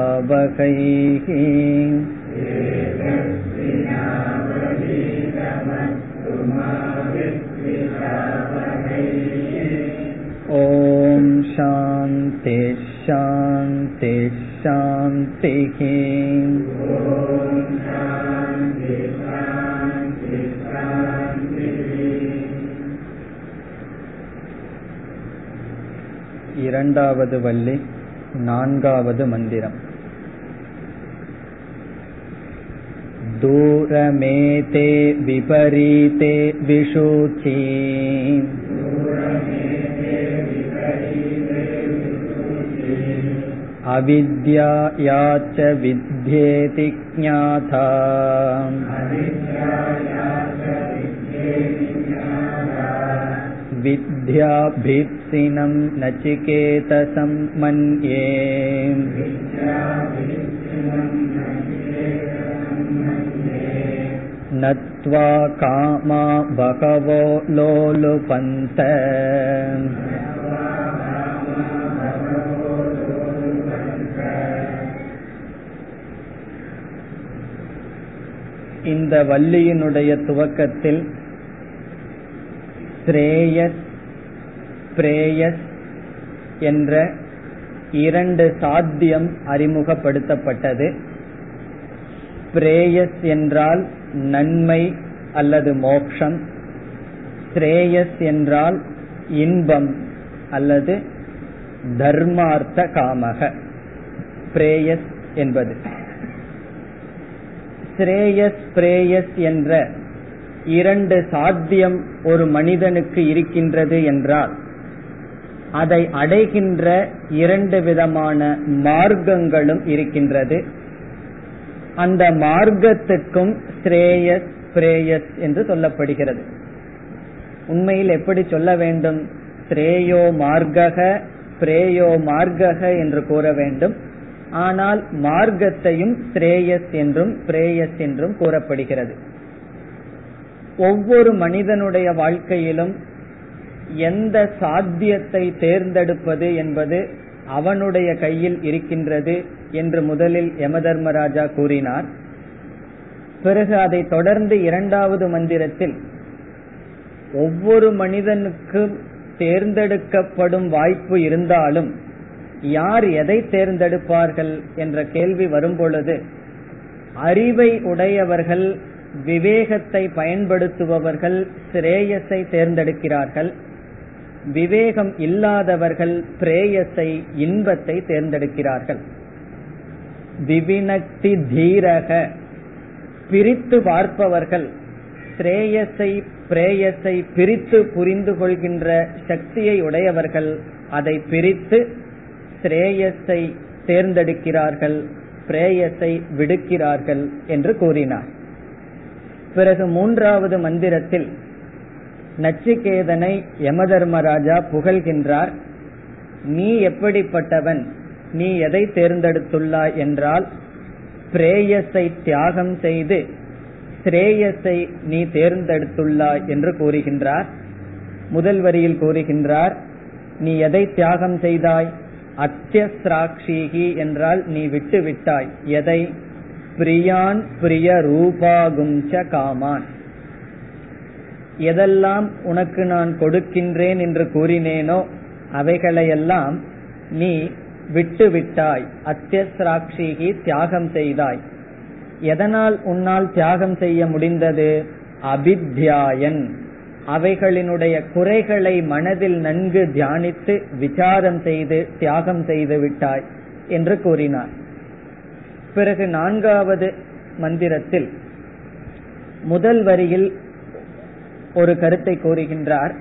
विद्विषावकैः ॐ शान्ति शान्ति शान्तिः இரண்டாவது வள்ளி नान्गावद् मन्दिरम् दूरमेते विपरीते विशुचि अविद्याया च विद्येति ज्ञाता विद्या विद्याभीप्सिनं नचिकेतसं मन्ये नत्वा कामा बहवो लोलुपन्त இந்த வள்ளியினுடைய துவக்கத்தில் ஸ்ரேயஸ் பிரேயஸ் என்ற இரண்டு சாத்தியம் அறிமுகப்படுத்தப்பட்டது. பிரேயஸ் என்றால் நன்மை அல்லது மோக்ஷம். ஸ்ரேயஸ் என்றால் இன்பம் அல்லது தர்மார்த்த காமக. பிரேயஸ் என்பது. ஸ்ரேயஸ் பிரேயஸ் என்ற இரண்டு சாத்தியம் ஒரு மனிதனுக்கு இருக்கின்றது என்றால் அதை அடைகின்ற இரண்டு விதமான மார்க்கங்களும் இருக்கின்றது. அந்த மார்க்கத்துக்கும் ஸ்ரேயஸ் பிரேயஸ் என்று சொல்லப்படுகிறது. உண்மையில் எப்படி சொல்ல வேண்டும்? ஸ்ரேயோ மார்க்கக பிரேயோ மார்க்கக என்று கூற வேண்டும். ஆனால் மார்க்கத்தையும் ஸ்ரேயஸ் என்றும் பிரேயஸ் என்றும் கூறப்படுகிறது. ஒவ்வொரு மனிதனுடைய வாழ்க்கையிலும் எந்த சாத்தியத்தை தேர்ந்தெடுப்பது என்பது அவனுடைய கையில் இருக்கின்றது என்று முதலில் யமதர்மராஜா கூறினார். பிறகு அதை தொடர்ந்து இரண்டாவது மந்திரத்தில் ஒவ்வொரு மனிதனுக்கும் தேர்ந்தெடுக்கப்படும் வாய்ப்பு இருந்தாலும் யார் எதை தேர்ந்தெடுப்பார்கள் என்ற கேள்வி வரும்பொழுது அறிவை உடையவர்கள் விவேகத்தை பயன்படுத்துபவர்கள் சிரேயஸை தேர்ந்தெடுக்கிறார்கள். விவேகம் இல்லாதவர்கள் பிரேயத்தை இன்பத்தை தேர்ந்தெடுக்கிறார்கள். விவினக்தி தீரக பிரித்து பார்ப்பவர்கள் ஸ்ரேயஸை பிரேயசை பிரித்து புரிந்து கொள்கின்ற சக்தியை உடையவர்கள் அதை பிரித்து ஸ்ரேயஸை தேர்ந்தெடுக்கிறார்கள் பிரேயஸை விடுக்கிறார்கள் என்று கூறினார். பிறகு மூன்றாவது மந்திரத்தில் நச்சிகேதனை யமதர்மராஜா புகழ்கின்றார். நீ எப்படிப்பட்டவன்? நீ எதை தேர்ந்தெடுத்துள்ளாய் என்றால் பிரேயஸை தியாகம் செய்து ஸ்ரேயஸை நீ தேர்ந்தெடுத்துள்ளாய் என்று கூறுகின்றார். முதல் வரியில் கூறுகின்றார் நீ எதை தியாகம் செய்தாய்? அத்தியஸ்ராட்சிகி என்றால் நீ விட்டு விட்டாய் எதை? பிரியான் பிரிய ரூபாகும்ச காமான். எதெல்லாம் உனக்கு நான் கொடுக்கின்றேன் என்று கூறினேனோ அவைகளையெல்லாம் நீ விட்டு விட்டாய் அத்தியஸ்ராட்சிகி தியாகம் செய்தாய். எதனால் உன்னால் தியாகம் செய்ய முடிந்தது? அபித்யாயன். அவைகளினுடைய குறைகளை மனதில் நன்கு தியானித்து விசாரம் செய்து தியாகம் செய்து விட்டாய் என்று கூறினார். பிறகு நான்காவது மந்திரத்தில் முதல் வரியில் ஒரு கருத்தை கூறுகின்றார்.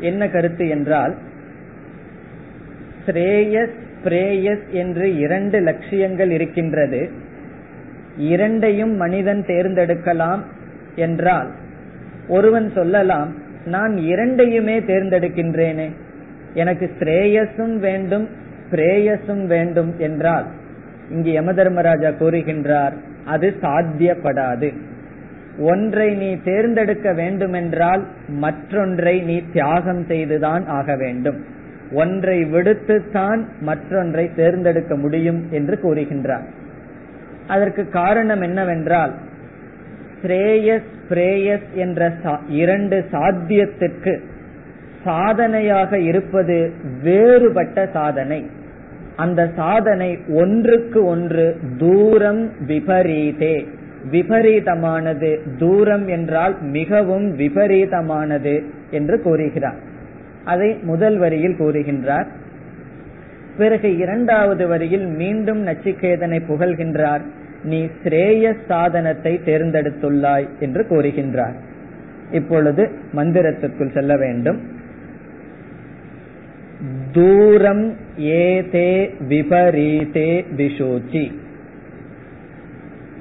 என்ன கருத்து என்றால் ஸ்ரேயஸ் பிரேயஸ் என்று இரண்டு லட்சியங்கள் இருக்கின்றது. இரண்டையும் மனிதன் தேர்ந்தெடுக்கலாம் என்றால் ஒருவன் சொல்லலாம் நான் இரண்டையுமே தேர்ந்தெடுக்கின்றேனே எனக்கு ஸ்ரேயஸும் வேண்டும் பிரேயஸும் வேண்டும் என்றால் இங்கு யமதர்மராஜா கூறுகின்றார் அது சாத்தியப்படாது. ஒன்றை நீ தேர்ந்தெடுக்க வேண்டுமென்றால் மற்றொன்றை நீ தியாகம் செய்துதான் ஆக வேண்டும். ஒன்றை விடுத்துத்தான் மற்றொன்றை தேர்ந்தெடுக்க முடியும் என்று கூறுகின்றார். அதற்கு காரணம் என்னவென்றால் ஸ்ரேயஸ் பிரேயஸ் என்ற இரண்டு சாத்தியத்துக்கு சாதனையாக இருப்பது வேறுபட்ட சாதனை. அந்த சாதனை ஒன்றுக்கு ஒன்று தூரம் விபரீதே. விபரீதமானது தூரம் என்றால் மிகவும் விபரீதமானது என்று கூறுகிறார். அதை முதல் வரியில் கூறுகின்றார். பிறகு இரண்டாவது வரியில் மீண்டும் நச்சிகேதனை புகழ்கின்றார். நீ ஸ்ரேய சாதனத்தை தேர்ந்தெடுத்துள்ளாய் என்று கூறுகின்றார். இப்பொழுது மந்திரத்திற்குள் செல்ல வேண்டும். தூரம் ஏதே விபரீதே விஷூச்சி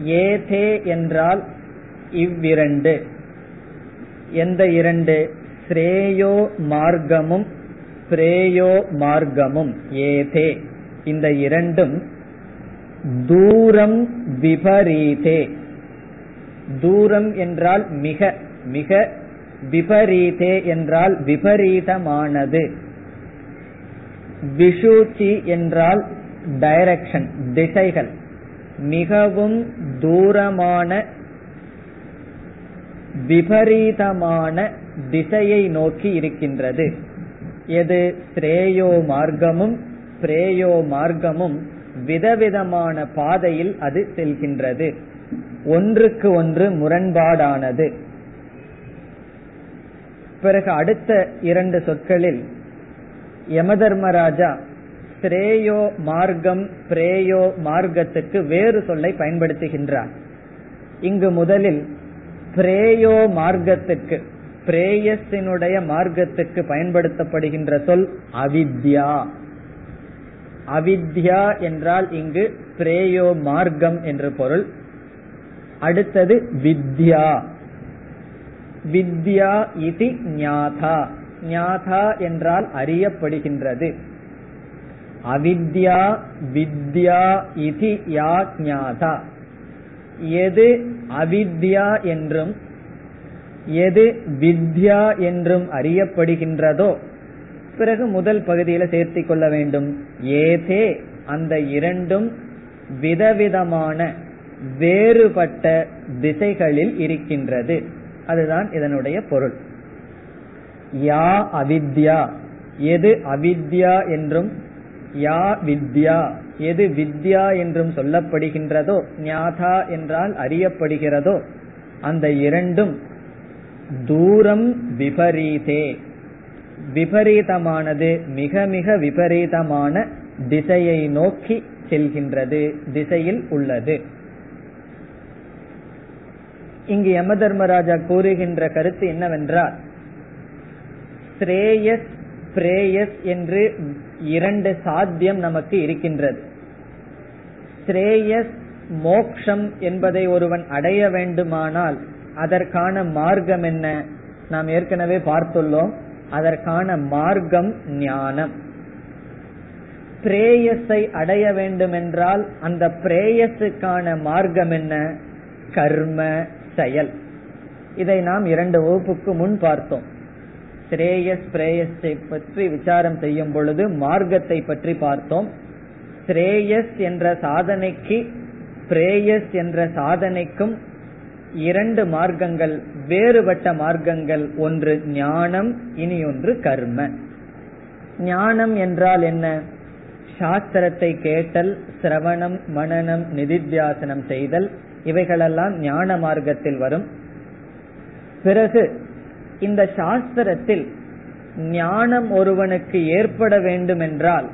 ஏதே என்றால் இவ்விரண்டு. எந்த இரண்டு? ஸ்ரேயோ மார்க்கமும் பிரேயோ மார்க்கமும் ஏதே. இந்த இரண்டும் தூரம் விபரீதே. தூரம் என்றால் மிக மிக விபரீதே என்றால் விபரீதமானது. விஷூச்சி என்றால் டைரக்ஷன் திசைகள். மிகவும் தூரமான விபரீதமான திசையை நோக்கி இருக்கின்றது. எது? ஸ்ரேயோ மார்க்கமும் பிரேயோ மார்க்கமும் விதவிதமான பாதையில் அது செல்கின்றது. ஒன்றுக்கு ஒன்று முரண்பாடானது. பிறகு அடுத்த இரண்டு சொற்களில் யமதர்மராஜா ஸ்ரேயோ மார்க்கம் பிரேயோ மார்க்கத்துக்கு வேறு சொல்லை பயன்படுத்துகின்றார். இங்கு முதலில் பிரேயோ மார்க்கத்துக்கு பிரேயஸினுடைய மார்க்கத்துக்கு பயன்படுத்தப்படுகின்ற சொல் அவித்யா. அவித்யா என்றால் இங்கு பிரேயோ மார்க்கம் என்று பொருள். அடுத்தது வித்யா. வித்யா இது ஞாதா. ஞாதா என்றால் அறியப்படுகின்றது. அவித்யா வித்யா இது யா ஞாதா எது அவித்யா என்றும் எது வித்யா என்றும் அறியப்படுகின்றதோ பிறகு முதல் பகுதியில சேர்த்தி கொள்ள வேண்டும். ஏதே அந்த இரண்டும் விதவிதமான வேறுபட்ட திசைகளில் இருக்கின்றது. அதுதான் இதனுடைய பொருள். யா அவித்யா எது அவித்யா என்றும் யா வித்யா. எது வித்யா என்றும் சொல்லப்படுகின்றதோ ஞாதா என்றால் அறியப்படுகிறதோ அந்த இரண்டும் தூரம் விபரீதே. விபரீதமானது மிக மிக விபரீதமான திசையை நோக்கி செல்கின்றது திசையில் உள்ளது. இங்கு யம தர்மராஜா கூறுகின்ற கருத்து என்னவென்றால் ஸ்ரேயஸ் பிரேயஸ் என்று இரண்டு சாத்தியம் நமக்கு இருக்கின்றது. ஸ்ரேயஸ் மோக்ஷம் என்பதை ஒருவன் அடைய வேண்டுமானால் அதற்கான மார்க்கம் என்ன? நாம் ஏற்கனவே பார்த்துள்ளோம். அதற்கான மார்க்கம் ஞானம். பிரேயஸை அடைய வேண்டுமென்றால் அந்த பிரேயஸுக்கான மார்க்கம் என்ன? கர்ம செயல். இதை நாம் இரண்டு வகுப்புக்கு முன் பார்த்தோம். ஸ்ரேயஸ் பிரேயஸை பற்றி விசாரம் செய்யும் பொழுது மார்க்கத்தை பற்றி பார்த்தோம். ஸ்ரேயஸ் என்ற சாதனைக்கு பிரேயஸ் என்ற சாதனைக்கும் இரண்டு மார்க்கங்கள் வேறுபட்ட மார்க்கங்கள். ஒன்று ஞானம் இனி ஒன்று கர்ம. ஞானம் என்றால் என்ன? சாஸ்திரத்தை கேட்டல் சிரவணம் மனநம் நிதித்தியாசனம் செய்தல் இவைகளெல்லாம் ஞான மார்க்கத்தில் வரும். பிறகு இந்த சாஸ்திரத்தில் ஞானம் ஒருவனுக்கு ஏற்பட வேண்டும் என்றால்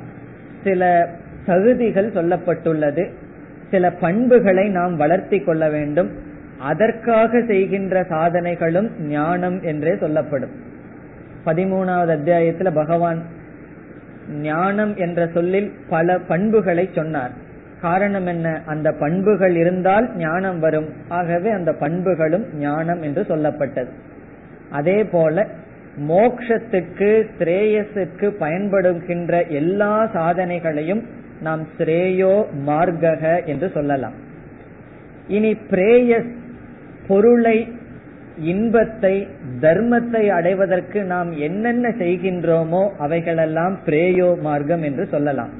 சில தகுதிகள் சொல்லப்பட்டுள்ளது. சில பண்புகளை நாம் வளர்த்தி கொள்ள வேண்டும். அதற்காக செய்கின்ற சாதனைகளும் ஞானம் என்றே சொல்லப்படும். பதிமூணாவது அத்தியாயத்துல பகவான் ஞானம் என்ற சொல்லில் பல பண்புகளை சொன்னார். காரணம் என்ன? அந்த பண்புகள் இருந்தால் ஞானம் வரும். ஆகவே அந்த பண்புகளும் ஞானம் என்று சொல்லப்பட்டது. அதே போல மோக்ஷத்துக்கு ஸ்ரேயஸுக்கு பயன்படுகின்ற எல்லா சாதனைகளையும் நாம் ஸ்ரேயோ மார்க்கக என்று சொல்லலாம். இனி பிரேயஸ் பொருளை இன்பத்தை தர்மத்தை அடைவதற்கு நாம் என்னென்ன செய்கின்றோமோ அவைகளெல்லாம் பிரேயோ மார்க்கம் என்று சொல்லலாம்.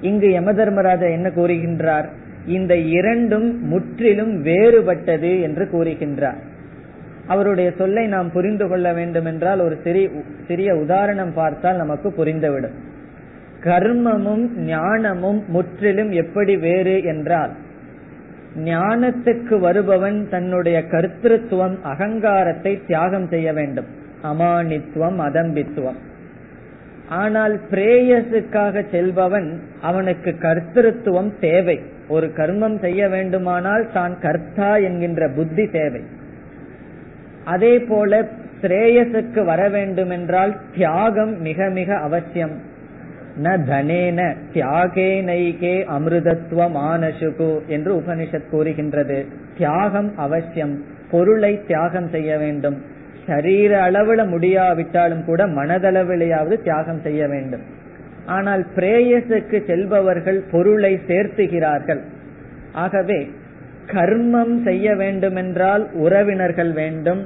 இங்கு யம தர்மராஜா என்ன கூறுகின்றார்? இந்த இரண்டும் முற்றிலும் வேறுபட்டது என்று கூறுகின்றார். அவருடைய சொல்லை நாம் புரிந்து கொள்ள வேண்டும் என்றால் ஒரு சிறிய சிறிய உதாரணம் பார்த்தால் நமக்கு புரிந்துவிடும். கர்மமும் ஞானமும் முற்றிலும் எப்படி வேறு என்றால் ஞானத்துக்கு வருபவன் தன்னுடைய கர்த்திருவம் அகங்காரத்தை தியாகம் செய்ய வேண்டும். அமானித்துவம் அதம்பித்துவம். ஆனால் பிரேயஸுக்காக செல்பவன் அவனுக்கு கர்த்திருவம் தேவை. ஒரு கர்மம் செய்ய வேண்டுமானால் தான் கர்த்தா என்கின்ற புத்தி தேவை. அதே போல ஸ்ரேயஸுக்கு வர வேண்டுமென்றால் தியாகம் மிக மிக அவசியம். ந தனேன தியாகே நைகே அமிர்தத்துவம் ஆனசுகு என்று உபனிஷத் கூறுகின்றது. தியாகம் அவசியம். பொருளை தியாகம் செய்ய வேண்டும். சரீர அளவுல முடியாவிட்டாலும் கூட மனதளவிலேயாவது தியாகம் செய்ய வேண்டும். ஆனால் பிரேயசுக்கு செல்பவர்கள் பொருளை சேர்த்துகிறார்கள். ஆகவே கர்மம் செய்ய வேண்டுமென்றால் உறவினர்கள் வேண்டும்.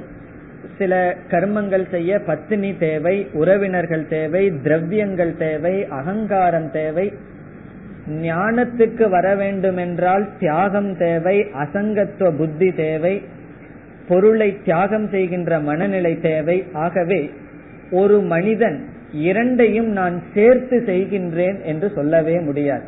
சில கர்மங்கள் செய்ய பத்தினி தேவை உறவினர்கள் தேவை திரவியங்கள் தேவை அகங்காரம் தேவை. ஞானத்துக்கு வர வேண்டுமென்றால் தியாகம் தேவை அசங்கத்துவ புத்தி தேவை. பொருளை தியாகம் செய்கின்ற மனநிலை தேவை. ஆகவே ஒரு மனிதன் இரண்டையும் நான் சேர்த்து செய்கின்றேன் என்று சொல்லவே முடியாது.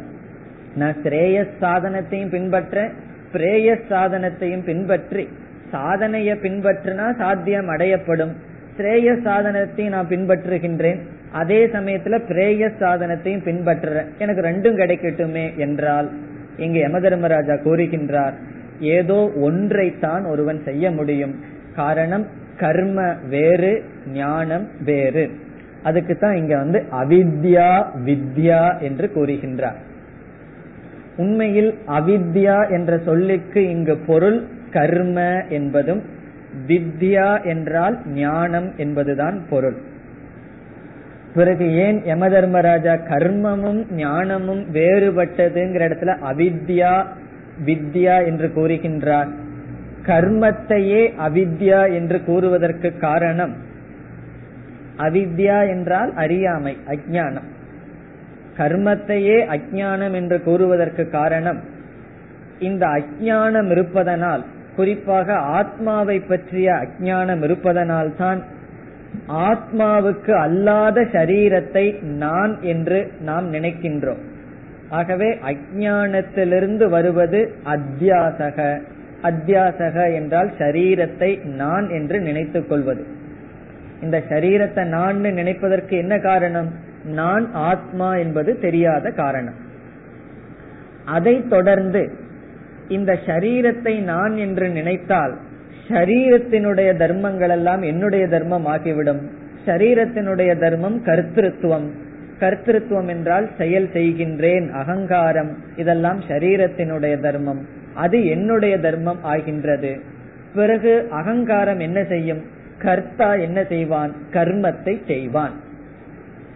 நான் ஸ்ரேயஸ் சாதனத்தையும் பின்பற்ற பிரேயஸ் சாதனத்தையும் பின்பற்றி சாதனைய பின்பற்றினா சாத்தியம் அடையப்படும். ஸ்ரேய சாதனத்தையும் நான் பின்பற்றுகின்றேன். அதே சமயத்துல பிரேய சாதனத்தையும் பின்பற்ற எனக்கு ரெண்டும் கிடைக்கட்டுமே என்றால் இங்கு யம தர்மராஜா கூறுகின்றார் ஏதோ ஒன்றைத்தான் ஒருவன் செய்ய முடியும். காரணம் கர்ம வேறு ஞானம் வேறு. அதுக்கு தான் இங்க வந்து அவித்யா வித்யா என்று கூறுகின்றார். உண்மையில் அவித்யா என்ற சொல்லுக்கு இங்கு பொருள் கர்ம என்பதும் வித்யா என்றால் ஞானம் என்பதுதான் பொருள். பிறகு ஏன் யம தர்மராஜா கர்மமும் ஞானமும் வேறுபட்டதுங்கிற இடத்துல அவித்யா வித்யா என்று கூறுகின்றார்? கர்மத்தையே அவித்யா என்று கூறுவதற்கு காரணம் அவித்யா என்றால் அறியாமை அஜானம் கர்மத்தையே அஜானம் என்று கூறுவதற்கு காரணம் இந்த அஜானம் இருப்பதனால் குறிப்பாக ஆத்மாவை பற்றிய அஜானம் இருப்பதனால் தான் ஆத்மாவுக்கு அல்லாத சரீரத்தை நான் என்று நாம் நினைக்கின்றோம். ஆகவே அஜானத்திலிருந்து வருவது அத்தியாசக. அத்தியாசக என்றால் சரீரத்தை நான் என்று நினைத்துக் கொள்வது. இந்த சரீரத்தை நான் நினைப்பதற்கு என்ன காரணம்? நான் ஆத்மா என்பது தெரியாத காரணம். அதை தொடர்ந்து இந்த சரீரத்தை நான் என்று நினைத்தால் ஷரீரத்தினுடைய தர்மங்கள் எல்லாம் என்னுடைய தர்மம் ஆகிவிடும். சரீரத்தினுடைய தர்மம் கர்த்திருவம் கர்த்திருவம் என்றால் செயல் செய்கின்றேன் அகங்காரம். இதெல்லாம் சரீரத்தினுடைய தர்மம். அது என்னுடைய தர்மம் ஆகின்றது. பிறகு அகங்காரம் என்ன செய்யும்? கர்த்தா என்ன செய்வான்? கர்மத்தை செய்வான்.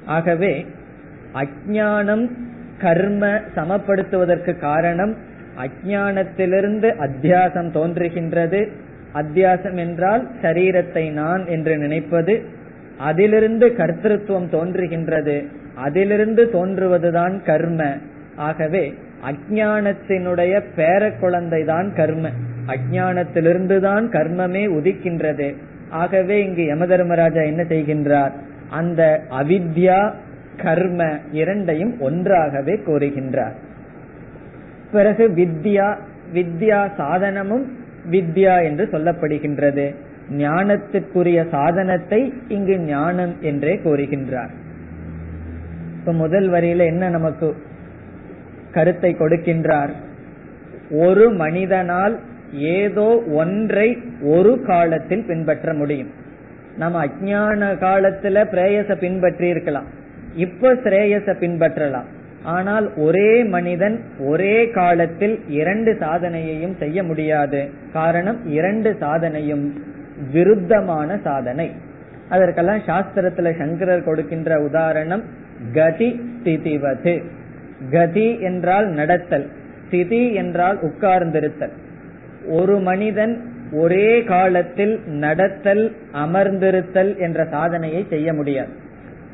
ஆகவே அஜானம் கர்ம சமப்படுத்துவதற்கு காரணம் அஜானத்திலிருந்து அத்தியாசம் தோன்றுகின்றது. அத்தியாசம் என்றால் சரீரத்தை நான் என்று நினைப்பது. அதிலிருந்து கர்த்தத்துவம் தோன்றுகின்றது. அதிலிருந்து தோன்றுவதுதான் கர்ம. ஆகவே அஜானத்தினுடைய பேர குழந்தை தான் கர்ம. அஜானத்திலிருந்து தான் கர்மமே உதிக்கின்றது. ஆகவே இங்கு யம தர்மராஜா என்ன செய்கின்றார்? அந்த அவித்யா கர்ம இரண்டையும் ஒன்றாகவே கூறுகின்றார் பிறகு வித்யா வித்யா சாதனமும் வித்யா என்று சொல்லப்படுகின்றது. ஞானத்திற்குரிய சாதனத்தை இங்கு ஞானம் என்றே கூறுகின்றார் இப்ப முதல் வரியில என்ன நமக்கு கருத்தை கொடுக்கின்றார்? ஒரு மனிதனால் ஏதோ ஒன்றை ஒரு காலத்தில் பின்பற்ற முடியும். நம்ம அஜான காலத்துல பிரேயச பின்பற்றி இருக்கலாம் இப்ப ஸ்ரேயச பின்பற்றலாம். ஆனால் ஒரே மனிதன் ஒரே காலத்தில் இரண்டு சாதனையையும் செய்ய முடியாது. காரணம் இரண்டு சாதனையும். விருத்தமான சாதனை. அதற்கெல்லாம் சாஸ்திரத்துல சங்கரர் கொடுக்கின்ற உதாரணம் கதி ஸ்திதிவது கதி என்றால் நடத்தல். ஸ்திதி என்றால் உட்கார்ந்திருத்தல். ஒரு மனிதன் ஒரே காலத்தில் நடத்தல் அமர்ந்திருத்தல் என்ற சாதனையை செய்ய முடியாது.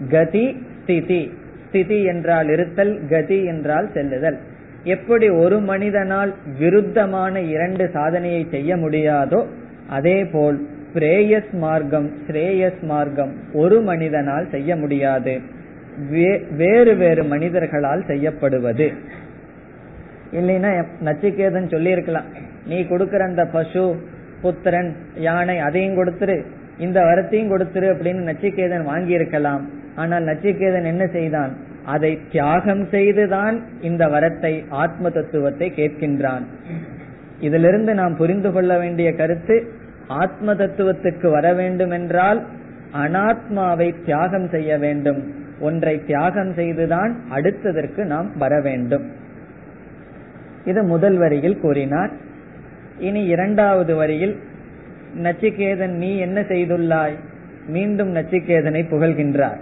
கதி ஸ்திதி. ஸ்திதி என்றால் இருத்தல் கதி என்றால் செல்லுதல். எப்படி ஒரு மனிதனால் விருத்தமான இரண்டு சாதனையை செய்ய முடியாதோ அதே போல் பிரேயஸ் மார்க்கம் ஸ்ரேயஸ் மார்க்கம் ஒரு மனிதனால் செய்ய முடியாது. வேறு வேறு மனிதர்களால் செய்யப்படுவது. இல்லைன்னா நச்சிகேதன் சொல்லி இருக்கலாம் நீ கொடுக்கிற அந்த பசு புத்திரன் யானை அதையும் கொடுத்துரு இந்த வரத்தையும் கொடுத்துரு அப்படின்னு நச்சிகேதன் வாங்கி இருக்கலாம் ஆனால் நச்சிகேதன் என்ன செய்தான்? அதை தியாகம் செய்துதான் இந்த வரத்தை ஆத்ம தத்துவத்தை கேட்கின்றான். இதிலிருந்து நாம் புரிந்து கொள்ள வேண்டிய கருத்து ஆத்ம தத்துவத்துக்கு வர வேண்டும் என்றால் அனாத்மாவை தியாகம் செய்ய வேண்டும். ஒன்றை தியாகம் செய்துதான் அடுத்ததற்கு நாம் வர வேண்டும். இது முதல் வரியில் கூறினார். இனி இரண்டாவது வரியில் நச்சிகேதன் நீ என்ன செய்துள்ளாய்? மீண்டும் நச்சிகேதனை புகழ்கின்றார்.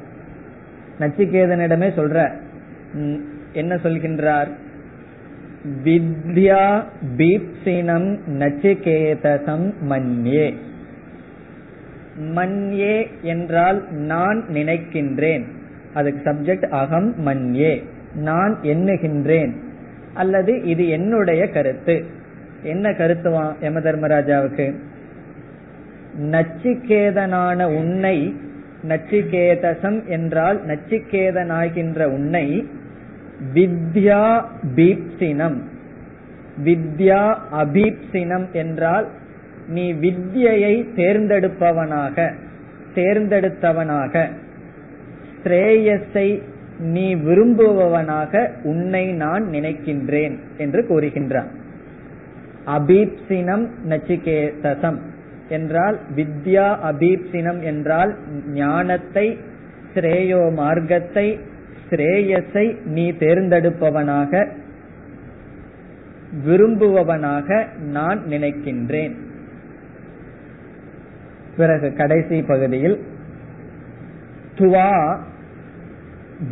நச்சிகேதனிடமே சொல்ற என்ன சொல்கின்றார்? வித்யா பீப்சினம் நச்சிகேதசம் மன்யே. மன்யே என்றால் நான் நினைக்கின்றேன். அதுக்கு சப்ஜெக்ட் அகம் மன்யே. நான் எண்ணுகின்றேன். அல்லது இது என்னுடைய கருத்து. என்ன கருத்துவான் யம தர்மராஜாவுக்கு நச்சிகேதனான உன்னை நச்சிகேதசம் என்றால் நச்சிகேதனாகின்ற உன்னை வித்யா பீப்சினம். வித்யா அபீப்சினம் என்றால் நீ வித்யை தேர்ந்தெடுப்பவனாக தேர்ந்தெடுத்தவனாக. ஸ்ரேயஸை நீ விரும்புபவனாக உன்னை நான் நினைக்கின்றேன் என்று கூறுகின்றான். அபீப்சினம் நச்சிகேதசம். என்றால் வித்யா அபீப்சினம் என்றால் ஞானத்தை ஸ்ரேயோ மார்க்கத்தை ஸ்ரேயஸை நீ தேர்ந்தெடுப்பவனாக விரும்புபவனாக நான் நினைக்கின்றேன். பிறகு கடைசி பகுதியில் துவா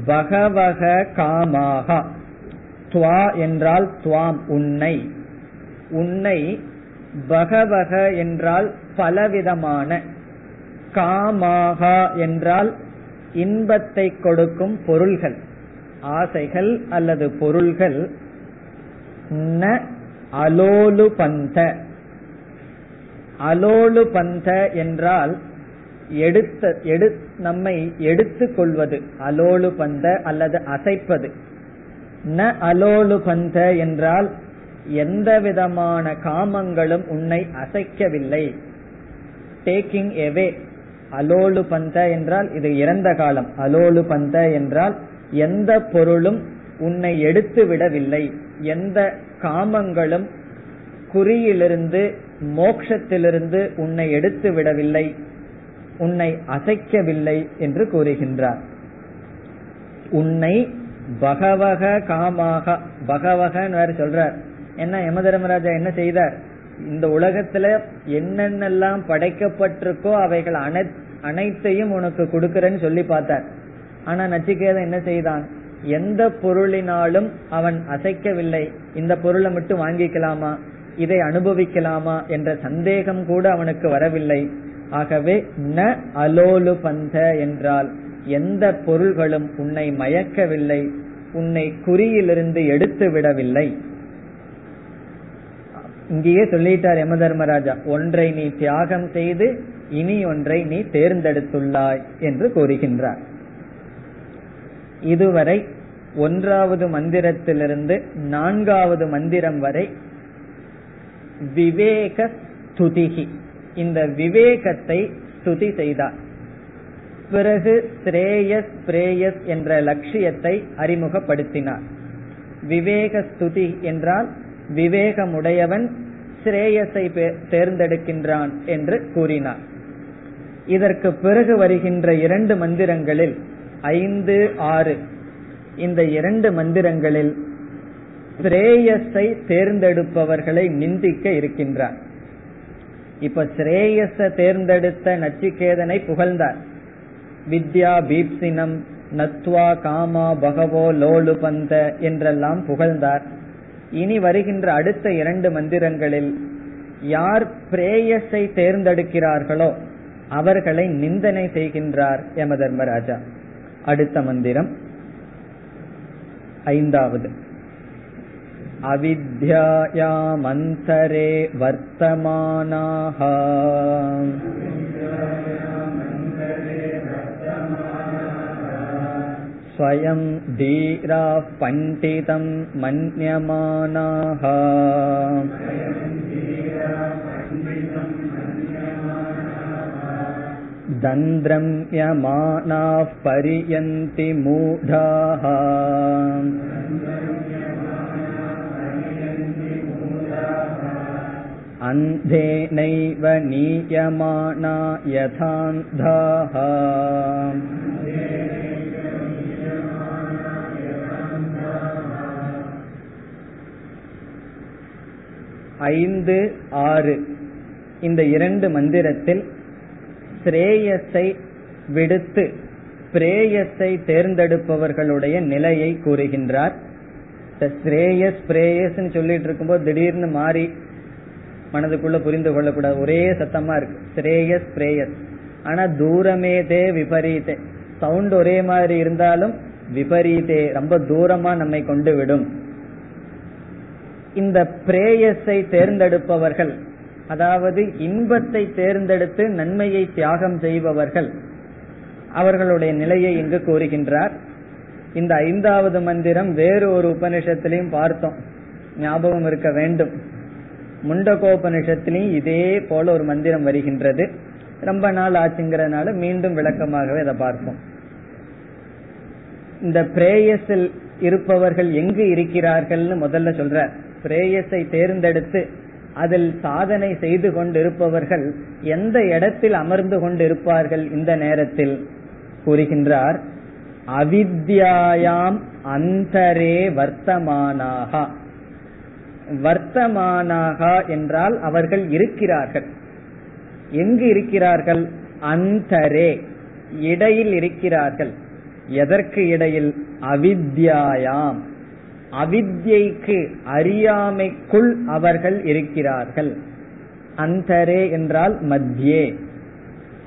பகவக காமாக. துவா என்றால் துவாம் உன்னை. உன்னை பகவக என்றால் பலவிதமான காமாகா என்றால் இன்பத்தை கொடுக்கும் பொருள்கள் ஆசைகள் அல்லது பொருள்கள் ந அலோலு பந்த அலோலு பந்த என்றால் எடுத்த எடு நம்மை எடுத்துக் கொள்வது அலோலு பந்த அல்லது அசைப்பது. ந அலோலு பந்த என்றால் எந்த விதமான காமங்களும் உன்னை அசைக்கவில்லை. டேக்கிங் எவே அலோலு பந்த என்றால் இது இறந்த காலம். அலோலு பந்த என்றால் எந்த பொருளும் உன்னை எடுத்து விடவில்லை. எந்த காமங்களும் குறியிலிருந்து மோக்ஷத்திலிருந்து உன்னை எடுத்து விடவில்லை. உன்னை அசைக்கவில்லை என்று கூறுகின்றார். உன்னை பகவக காமாக பகவகன் வேற சொல்றார். என்ன யம தர்மராஜா என்ன செய்தார்? இந்த உலகத்துல என்னென்னலாம் படைக்கப்பட்டிருக்கோ அவைகள் அனைத்தையும் உனக்கு கொடுக்கறேன்னு சொல்லி பார்த்தார். ஆனா நச்சிகேதன் என்ன செய்தான்? எந்த பொருளினாலும் அவன் அசைக்கவில்லை. இந்த பொருளை மட்டும் வாங்கிக்கலாமா? இதை அனுபவிக்கலாமா? என்ற சந்தேகம் கூட அவனுக்கு வரவில்லை. ஆகவே ந அலோலு பந்த என்றால் எந்த பொருள்களும் உன்னை மயக்கவில்லை உன்னை குறியிலிருந்து எடுத்து விடவில்லை இங்கேயே சொல்லிட்டார் யம தர்மராஜா ஒன்றை நீ தியாகம் செய்து இனி ஒன்றை நீ தேர்ந்தெடுத்துள்ளாய் என்று கூறுகின்றார். இதுவரை ஒன்றாவது மந்திரத்திலிருந்து நான்காவது மந்திரம் வரை விவேக ஸ்துதிகி இந்த விவேகத்தை ஸ்துதி செய்தார். பிறகு ஸ்ரேயஸ் பிரேயஸ் என்ற லட்சியத்தை அறிமுகப்படுத்தினார். விவேக ஸ்துதி என்றால் விவேகமுடையவன் ஸ்ரேயஸை தேர்ந்தெடுக்கின்றான் என்று கூறினார். இதற்கு பிறகு வருகின்ற இரண்டு மந்திரங்களில் ஐந்து ஆறு இந்த இரண்டு மந்திரங்களில் ஸ்ரேயஸை தேர்ந்தெடுப்பவர்களை நிந்திக்க இருக்கின்றார். இப்ப ஸ்ரேயஸ தேர்ந்தெடுத்த நச்சிகேதனை புகழ்ந்தார். வித்யா பீப்சினம் நத்வா காமா பகவோ லோலு பந்த என்றெல்லாம் புகழ்ந்தார். இனி வருகின்ற அடுத்த இரண்டு மந்திரங்களில் யார் பிரேயஸை தேர்ந்தெடுக்கிறார்களோ அவர்களை நிந்தனை செய்கின்றார் யம தர்மராஜா அடுத்த மந்திரம் ஐந்தாவது अविद्यायामन्तरे वर्तमानाः स्वयं धीराः पण्डितं मन्यमानाः दन्द्रम्यमानाः पर्यन्ति मूढाः अन्धेनैव नीयमाना यथान्धाः ஐந்து ஆறு. இந்த இரண்டு மந்திரத்தில் ஸ்ரேயஸை விடுத்து பிரேயஸை தேர்ந்தெடுப்பவர்களுடைய நிலையை கூறுகின்றார். ஸ்ரேயஸ் பிரேயஸ் சொல்லிட்டு இருக்கும்போது திடீர்னு மாறி மனதுக்குள்ள புரிந்து கொள்ளக்கூடாது. ஒரே சத்தமா இருக்கு. ஸ்ரேயஸ் பிரேயஸ் ஆனா தூரமே தே விபரீதே. சவுண்ட் ஒரே மாதிரி இருந்தாலும் விபரீதே. ரொம்ப தூரமா நம்மை கொண்டு விடும். இந்த பிரேயஸை தேர்ந்தெடுப்பவர்கள் அதாவது இன்பத்தை தேர்ந்தெடுத்து நன்மையை தியாகம் செய்பவர்கள் அவர்களுடைய நிலையை இங்கு கூறுகின்றார். இந்த ஐந்தாவது மந்திரம் வேறு ஒரு உபனிஷத்திலையும் பார்த்தோம். ஞாபகம் இருக்க வேண்டும். முண்டகோபனிஷத்திலையும் இதே போல ஒரு மந்திரம் வருகின்றது. ரொம்ப நாள் ஆச்சுங்கிறதுனால மீண்டும் விளக்கமாகவே அதை பார்ப்போம். இந்த பிரேயஸில் இருப்பவர்கள் எங்கு இருக்கிறார்கள்னு முதல்ல சொல்ற பிரேயஸை தேர்ந்தெடுத்து அதில் சாதனை செய்து கொண்டிருப்பவர்கள் எந்த இடத்தில் அமர்ந்து கொண்டிருப்பார்கள் இந்த நேரத்தில்? கூறுகின்றார் அவித்யாயாம் அந்தரே வர்த்தமானாகா. வர்த்தமானாகா என்றால் அவர்கள் இருக்கிறார்கள். எங்கு இருக்கிறார்கள்? அந்தரே இடையில் இருக்கிறார்கள். எதற்கு இடையில்? அவித்யாயாம். அவித்யைக்கு அறியாமைக்குள் அவர்கள் இருக்கிறார்கள். அந்தரே என்றால் மத்தியே.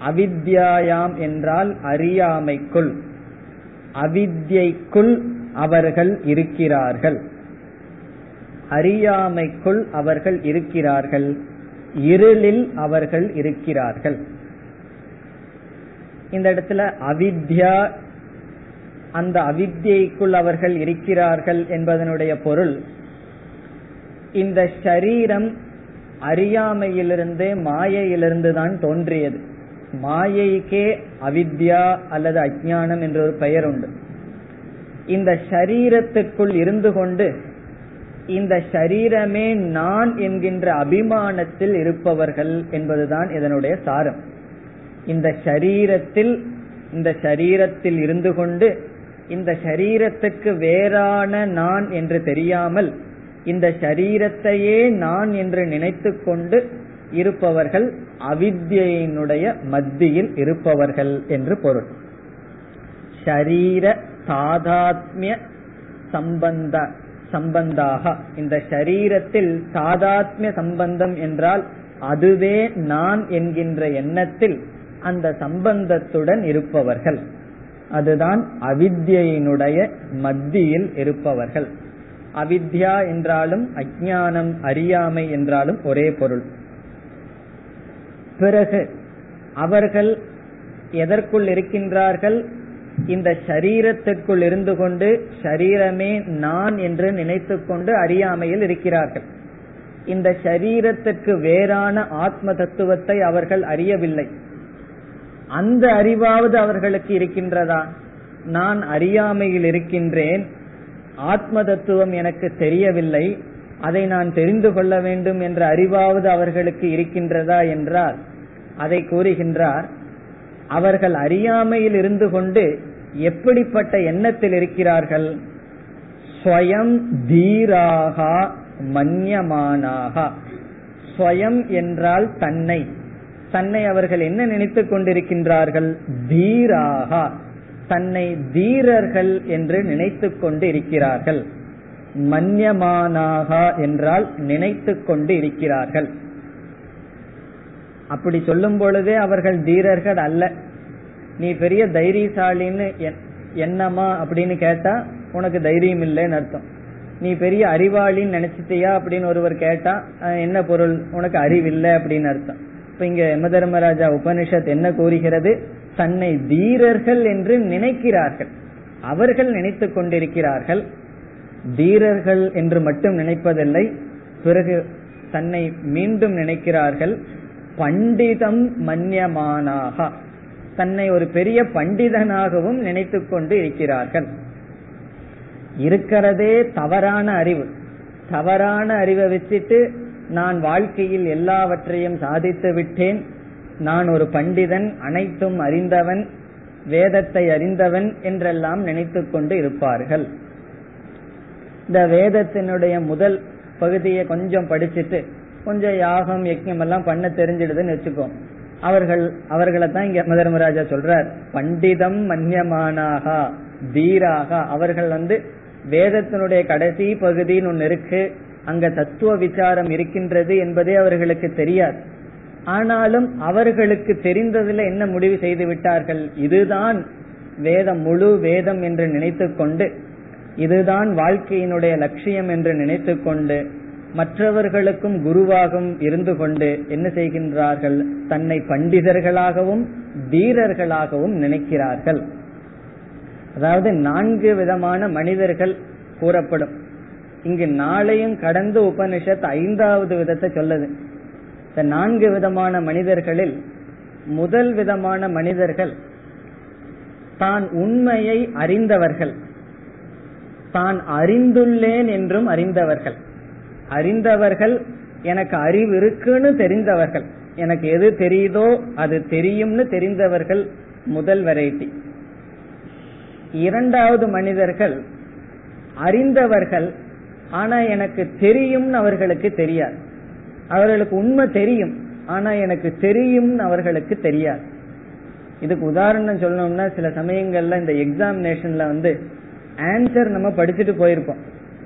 அவித்யாயாம் என்றால் அறியாமைக்குள். அவித்யைக்குள் அவர்கள் இருக்கிறார்கள். அறியாமைக்குள் அவர்கள் இருக்கிறார்கள். இருளில் அவர்கள் இருக்கிறார்கள். இந்த இடத்துல அவித்யா அந்த அவித்யைக்குள் அவர்கள் இருக்கிறார்கள் என்பதனுடைய பொருள் இந்த சரீரம் அறியாமையிலிருந்து மாயையிலிருந்து தான் தோன்றியது. மாயைக்கே அவித்யா அல்லது அஜானம் என்ற ஒரு பெயர் உண்டு இந்த சரீரத்துக்குள் இருந்து கொண்டு இந்த சரீரமே நான் என்கின்ற அபிமானத்தில் இருப்பவர்கள் என்பதுதான் இதனுடைய சாரம். இந்த சரீரத்தில் இந்த சரீரத்தில் இருந்து கொண்டு இந்த ஷரீரத்துக்கு வேறான நான் என்று தெரியாமல் இந்த ஷரீரத்தையே நான் என்று நினைத்து கொண்டு இருப்பவர்கள் அவித்யினுடைய மத்தியில் இருப்பவர்கள் என்று பொருள். ஷரீர தாதாத்மிய சம்பந்த சம்பந்தாக. இந்த ஷரீரத்தில் தாதாத்மிய சம்பந்தம் என்றால் அதுவே நான் என்கின்ற எண்ணத்தில் அந்த சம்பந்தத்துடன் இருப்பவர்கள். அதுதான் அவித்யினுடைய மத்தியில் இருப்பவர்கள். அவித்யா என்றாலும் அஜானம் அறியாமை என்றாலும் ஒரே பொருள். பிறகு அவர்கள் எதற்குள் இருக்கின்றார்கள்? இந்த சரீரத்திற்குள் இருந்து கொண்டு சரீரமே நான் என்று நினைத்து கொண்டு அறியாமையில் இருக்கிறார்கள். இந்த சரீரத்திற்கு வேறான ஆத்ம தத்துவத்தை அவர்கள் அறியவில்லை. அந்த அறிவாவது அவர்களுக்கு இருக்கின்றதா? நான் அறியாமையில் இருக்கின்றேன். ஆத்ம தத்துவம் எனக்கு தெரியவில்லை. அதை நான் தெரிந்து கொள்ள வேண்டும் என்ற அறிவாவது அவர்களுக்கு இருக்கின்றதா என்றால் அதை கூறுகின்றார் அவர்கள் அறியாமையில் இருந்து கொண்டு எப்படிப்பட்ட எண்ணத்தில் இருக்கிறார்கள்? ஸ்வயம் தீராகா மன்யமானாகா. ஸ்வயம் என்றால் தன்னை. தன்னை அவர்கள் என்ன நினைத்துக் கொண்டிருக்கின்றார்கள்? தீராகா. தன்னை தீரர்கள் என்று நினைத்து கொண்டு இருக்கிறார்கள் மன்யமானாகா என்றால் நினைத்து கொண்டு இருக்கிறார்கள் அப்படி சொல்லும் பொழுதே அவர்கள் தீரர்கள் அல்ல. நீ பெரிய தைரியசாலின்னு என்னமா அப்படின்னு கேட்டா உனக்கு தைரியம் இல்லைன்னு அர்த்தம். நீ பெரிய அறிவாளின்னு நினைச்சிட்டியா அப்படின்னு ஒருவர் கேட்டா என்ன பொருள்? உனக்கு அறிவில்லை அப்படின்னு அர்த்தம். இப்ப இங்க யம தர்மராஜா உபனிஷத் என்ன கூறுகிறது? தன்னை தீரர்கள் என்று நினைக்கிறார்கள். அவர்கள் நினைத்துக் கொண்டிருக்கிறார்கள். தீரர்கள் என்று மட்டும் நினைப்பதில்லை பிறகு தன்னை மீண்டும் நினைக்கிறார்கள். பண்டிதம் மன்யமானாக. தன்னை ஒரு பெரிய பண்டிதனாகவும் நினைத்துக் கொண்டு இருக்கிறார்கள். இருக்கிறதே தவறான அறிவு. தவறான அறிவை வச்சுட்டு நான் வாழ்க்கையில் எல்லாவற்றையும் சாதித்து விட்டேன். நான் ஒரு பண்டிதன் அனைத்தும் அறிந்தவன் வேதத்தை அறிந்தவன் என்றெல்லாம் நினைத்துக் கொண்டு இருப்பார்கள். இந்த வேதத்தினுடைய முதல் பகுதியை கொஞ்சம் படிச்சுட்டு கொஞ்சம் யாகம் யஜ்யம் எல்லாம் பண்ண தெரிஞ்சிடுதுன்னு வச்சுக்கோ. அவர்கள் அவர்களை தான் இங்க மதர்மராஜா சொல்றார். பண்டிதம் மன்யமானாகா தீராக. அவர்கள் வந்து வேதத்தினுடைய கடைசி பகுதின்னு ஒன்னு இருக்கு. அங்க தத்துவ விசாரம் இருக்கின்றது என்பதே அவர்களுக்கு தெரியாது. ஆனாலும் அவர்களுக்கு தெரிந்ததுல என்ன முடிவு செய்து விட்டார்கள்? இதுதான் வேதம் முழு வேதம் என்று நினைத்து கொண்டு இதுதான் வாழ்க்கையினுடைய லட்சியம் என்று நினைத்து கொண்டு மற்றவர்களுக்கும் குருவாகவும் இருந்து கொண்டு என்ன செய்கின்றார்கள்? தன்னை பண்டிதர்களாகவும் வீரர்களாகவும் நினைக்கிறார்கள். அதாவது நான்கு விதமான மனிதர்கள் கூறப்படும். இங்கு நாளையும் கடந்து உபனிஷத் ஐந்தாவது விதத்தை சொல்லுது. இந்த நான்கு விதமான மனிதர்களில் முதல் விதமான மனிதர்கள் தான் உண்மையை அறிந்தவர்கள். தான் அறிந்துள்ளேன் என்றும் அறிந்தவர்கள். அறிந்தவர்கள் எனக்கு அறிவு இருக்குன்னு தெரிந்தவர்கள். எனக்கு எது தெரியுதோ அது தெரியும்னு தெரிந்தவர்கள் முதல் வெரைட்டி இரண்டாவது மனிதர்கள் அறிந்தவர்கள் ஆனா எனக்கு தெரியும்னு அவர்களுக்கு தெரியாது. அவர்களுக்கு உண்மை தெரியும். ஆனா எனக்கு தெரியும்னு அவர்களுக்கு தெரியாது. இதுக்கு உதாரணம் சொல்லணும்னா சில சமயங்கள்ல இந்த எக்ஸாமினேஷன்ல வந்து ஆன்சர் நம்ம படிச்சுட்டு போயிருப்போம்.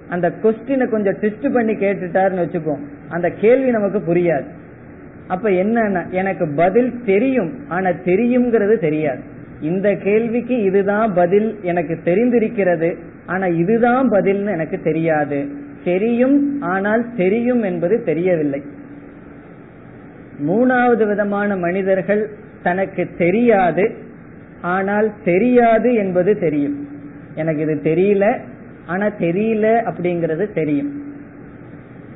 அந்த கொஸ்டினை கொஞ்சம் ட்விஸ்ட் பண்ணி கேட்டுட்டாருன்னு வச்சுப்போம். அந்த கேள்வி நமக்கு புரியாது. அப்ப என்ன எனக்கு பதில் தெரியும். ஆனா தெரியுங்கிறது தெரியாது. இந்த கேள்விக்கு இதுதான் பதில் எனக்கு தெரிந்திருக்கிறது. ஆனா இதுதான் பதில்னு எனக்கு தெரியாது. தெரியும் ஆனால் தெரியும் என்பது தெரியவில்லை. மூணாவது விதமான மனிதர்கள் தனக்கு தெரியாது ஆனால் தெரியாது என்பது தெரியும். எனக்கு இது தெரியல ஆனா தெரியல அப்படிங்கிறது தெரியும்.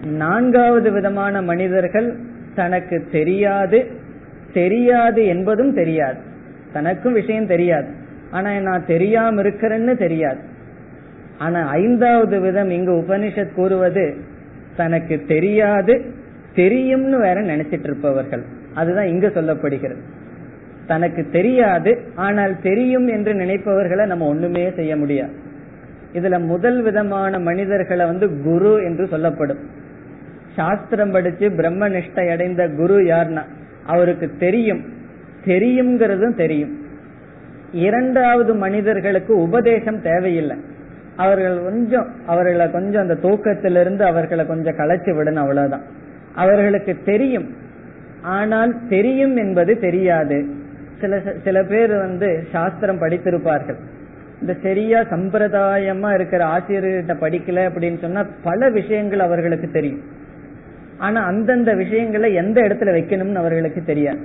நான்காவது விதமான மனிதர்கள் தனக்கு தெரியாது தெரியாது என்பதும் தெரியாது. தனக்கும் விஷயம் தெரியாது. ஆனா நான் தெரியாம இருக்கிறேன்னு தெரியாது. ஆனா ஐந்தாவது விதம் இங்கு உபனிஷத் கூறுவது தனக்கு தெரியாது தெரியும்னு வேற நினைச்சிட்டு இருப்பவர்கள். அதுதான் இங்க சொல்லப்படுகிறது. தனக்கு தெரியாது ஆனால் தெரியும் என்று நினைப்பவர்களை நம்ம ஒண்ணுமே செய்ய முடியாது. இதுல முதல் விதமான மனிதர்களை வந்து குரு என்று சொல்லப்படும். சாஸ்திரம் படிச்சு பிரம்ம நிஷ்டை அடைந்த குரு யார்னா அவருக்கு தெரியும். தெரியுங்கிறதும் தெரியும். இரண்டாவது மனிதர்களுக்கு உபதேசம் தேவையில்லை. அவர்கள் கொஞ்சம் அவர்களை கொஞ்சம் அந்த தூக்கத்திலிருந்து அவர்களை கொஞ்சம் களைச்சு விடணும் அவ்வளவுதான். அவர்களுக்கு தெரியும். ஆனால் தெரியும் என்பது தெரியாது. சில சில பேர் வந்து சாஸ்திரம் படித்திருப்பார்கள். இந்த சரியா சம்பிரதாயமா இருக்கிற ஆசிரியர்கிட்ட படிக்கல அப்படின்னு சொன்னா பல விஷயங்கள் அவர்களுக்கு தெரியும். ஆனா அந்தந்த விஷயங்களை எந்த இடத்துல வைக்கணும்னு அவர்களுக்கு தெரியாது.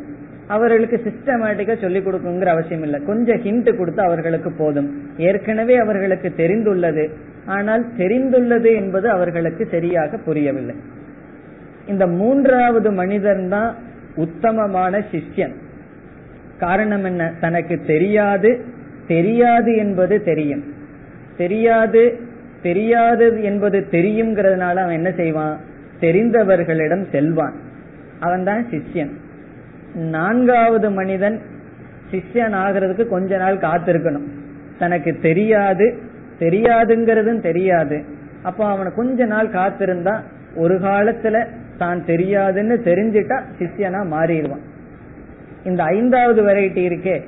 அவர்களுக்கு சிஸ்டமேட்டிக்கா சொல்லிக் கொடுக்குங்கிற அவசியம் இல்லை. கொஞ்சம் ஹிண்ட் கொடுத்து அவர்களுக்கு போதும். ஏற்கனவே அவர்களுக்கு தெரிந்துள்ளது. ஆனால் தெரிந்துள்ளது என்பது அவர்களுக்கு சரியாக புரியவில்லை. இந்த மூன்றாவது மனிதன் தான் உத்தமமான சிஷ்யன். காரணம் என்ன? தனக்கு தெரியாது. தெரியாது என்பது தெரியும். தெரியாது தெரியாது என்பது தெரியுங்கிறதுனால அவன் என்ன செய்வான்? தெரிந்தவர்களிடம் செல்வான். அவன் தான் சிஷ்யன். நான்காவது மனிதன் சிஷ்யன் ஆகிறதுக்கு கொஞ்ச நாள் காத்திருக்கணும். தனக்கு தெரியாது தெரியாதுங்கிறதும் தெரியாது. அப்போ அவனை கொஞ்ச நாள் காத்திருந்தா ஒரு காலத்துல தான் தெரியாதுன்னு தெரிஞ்சிட்டா சிஷ்யனா மாறிடுவான். இந்த ஐந்தாவது வெரைட்டி இருக்கே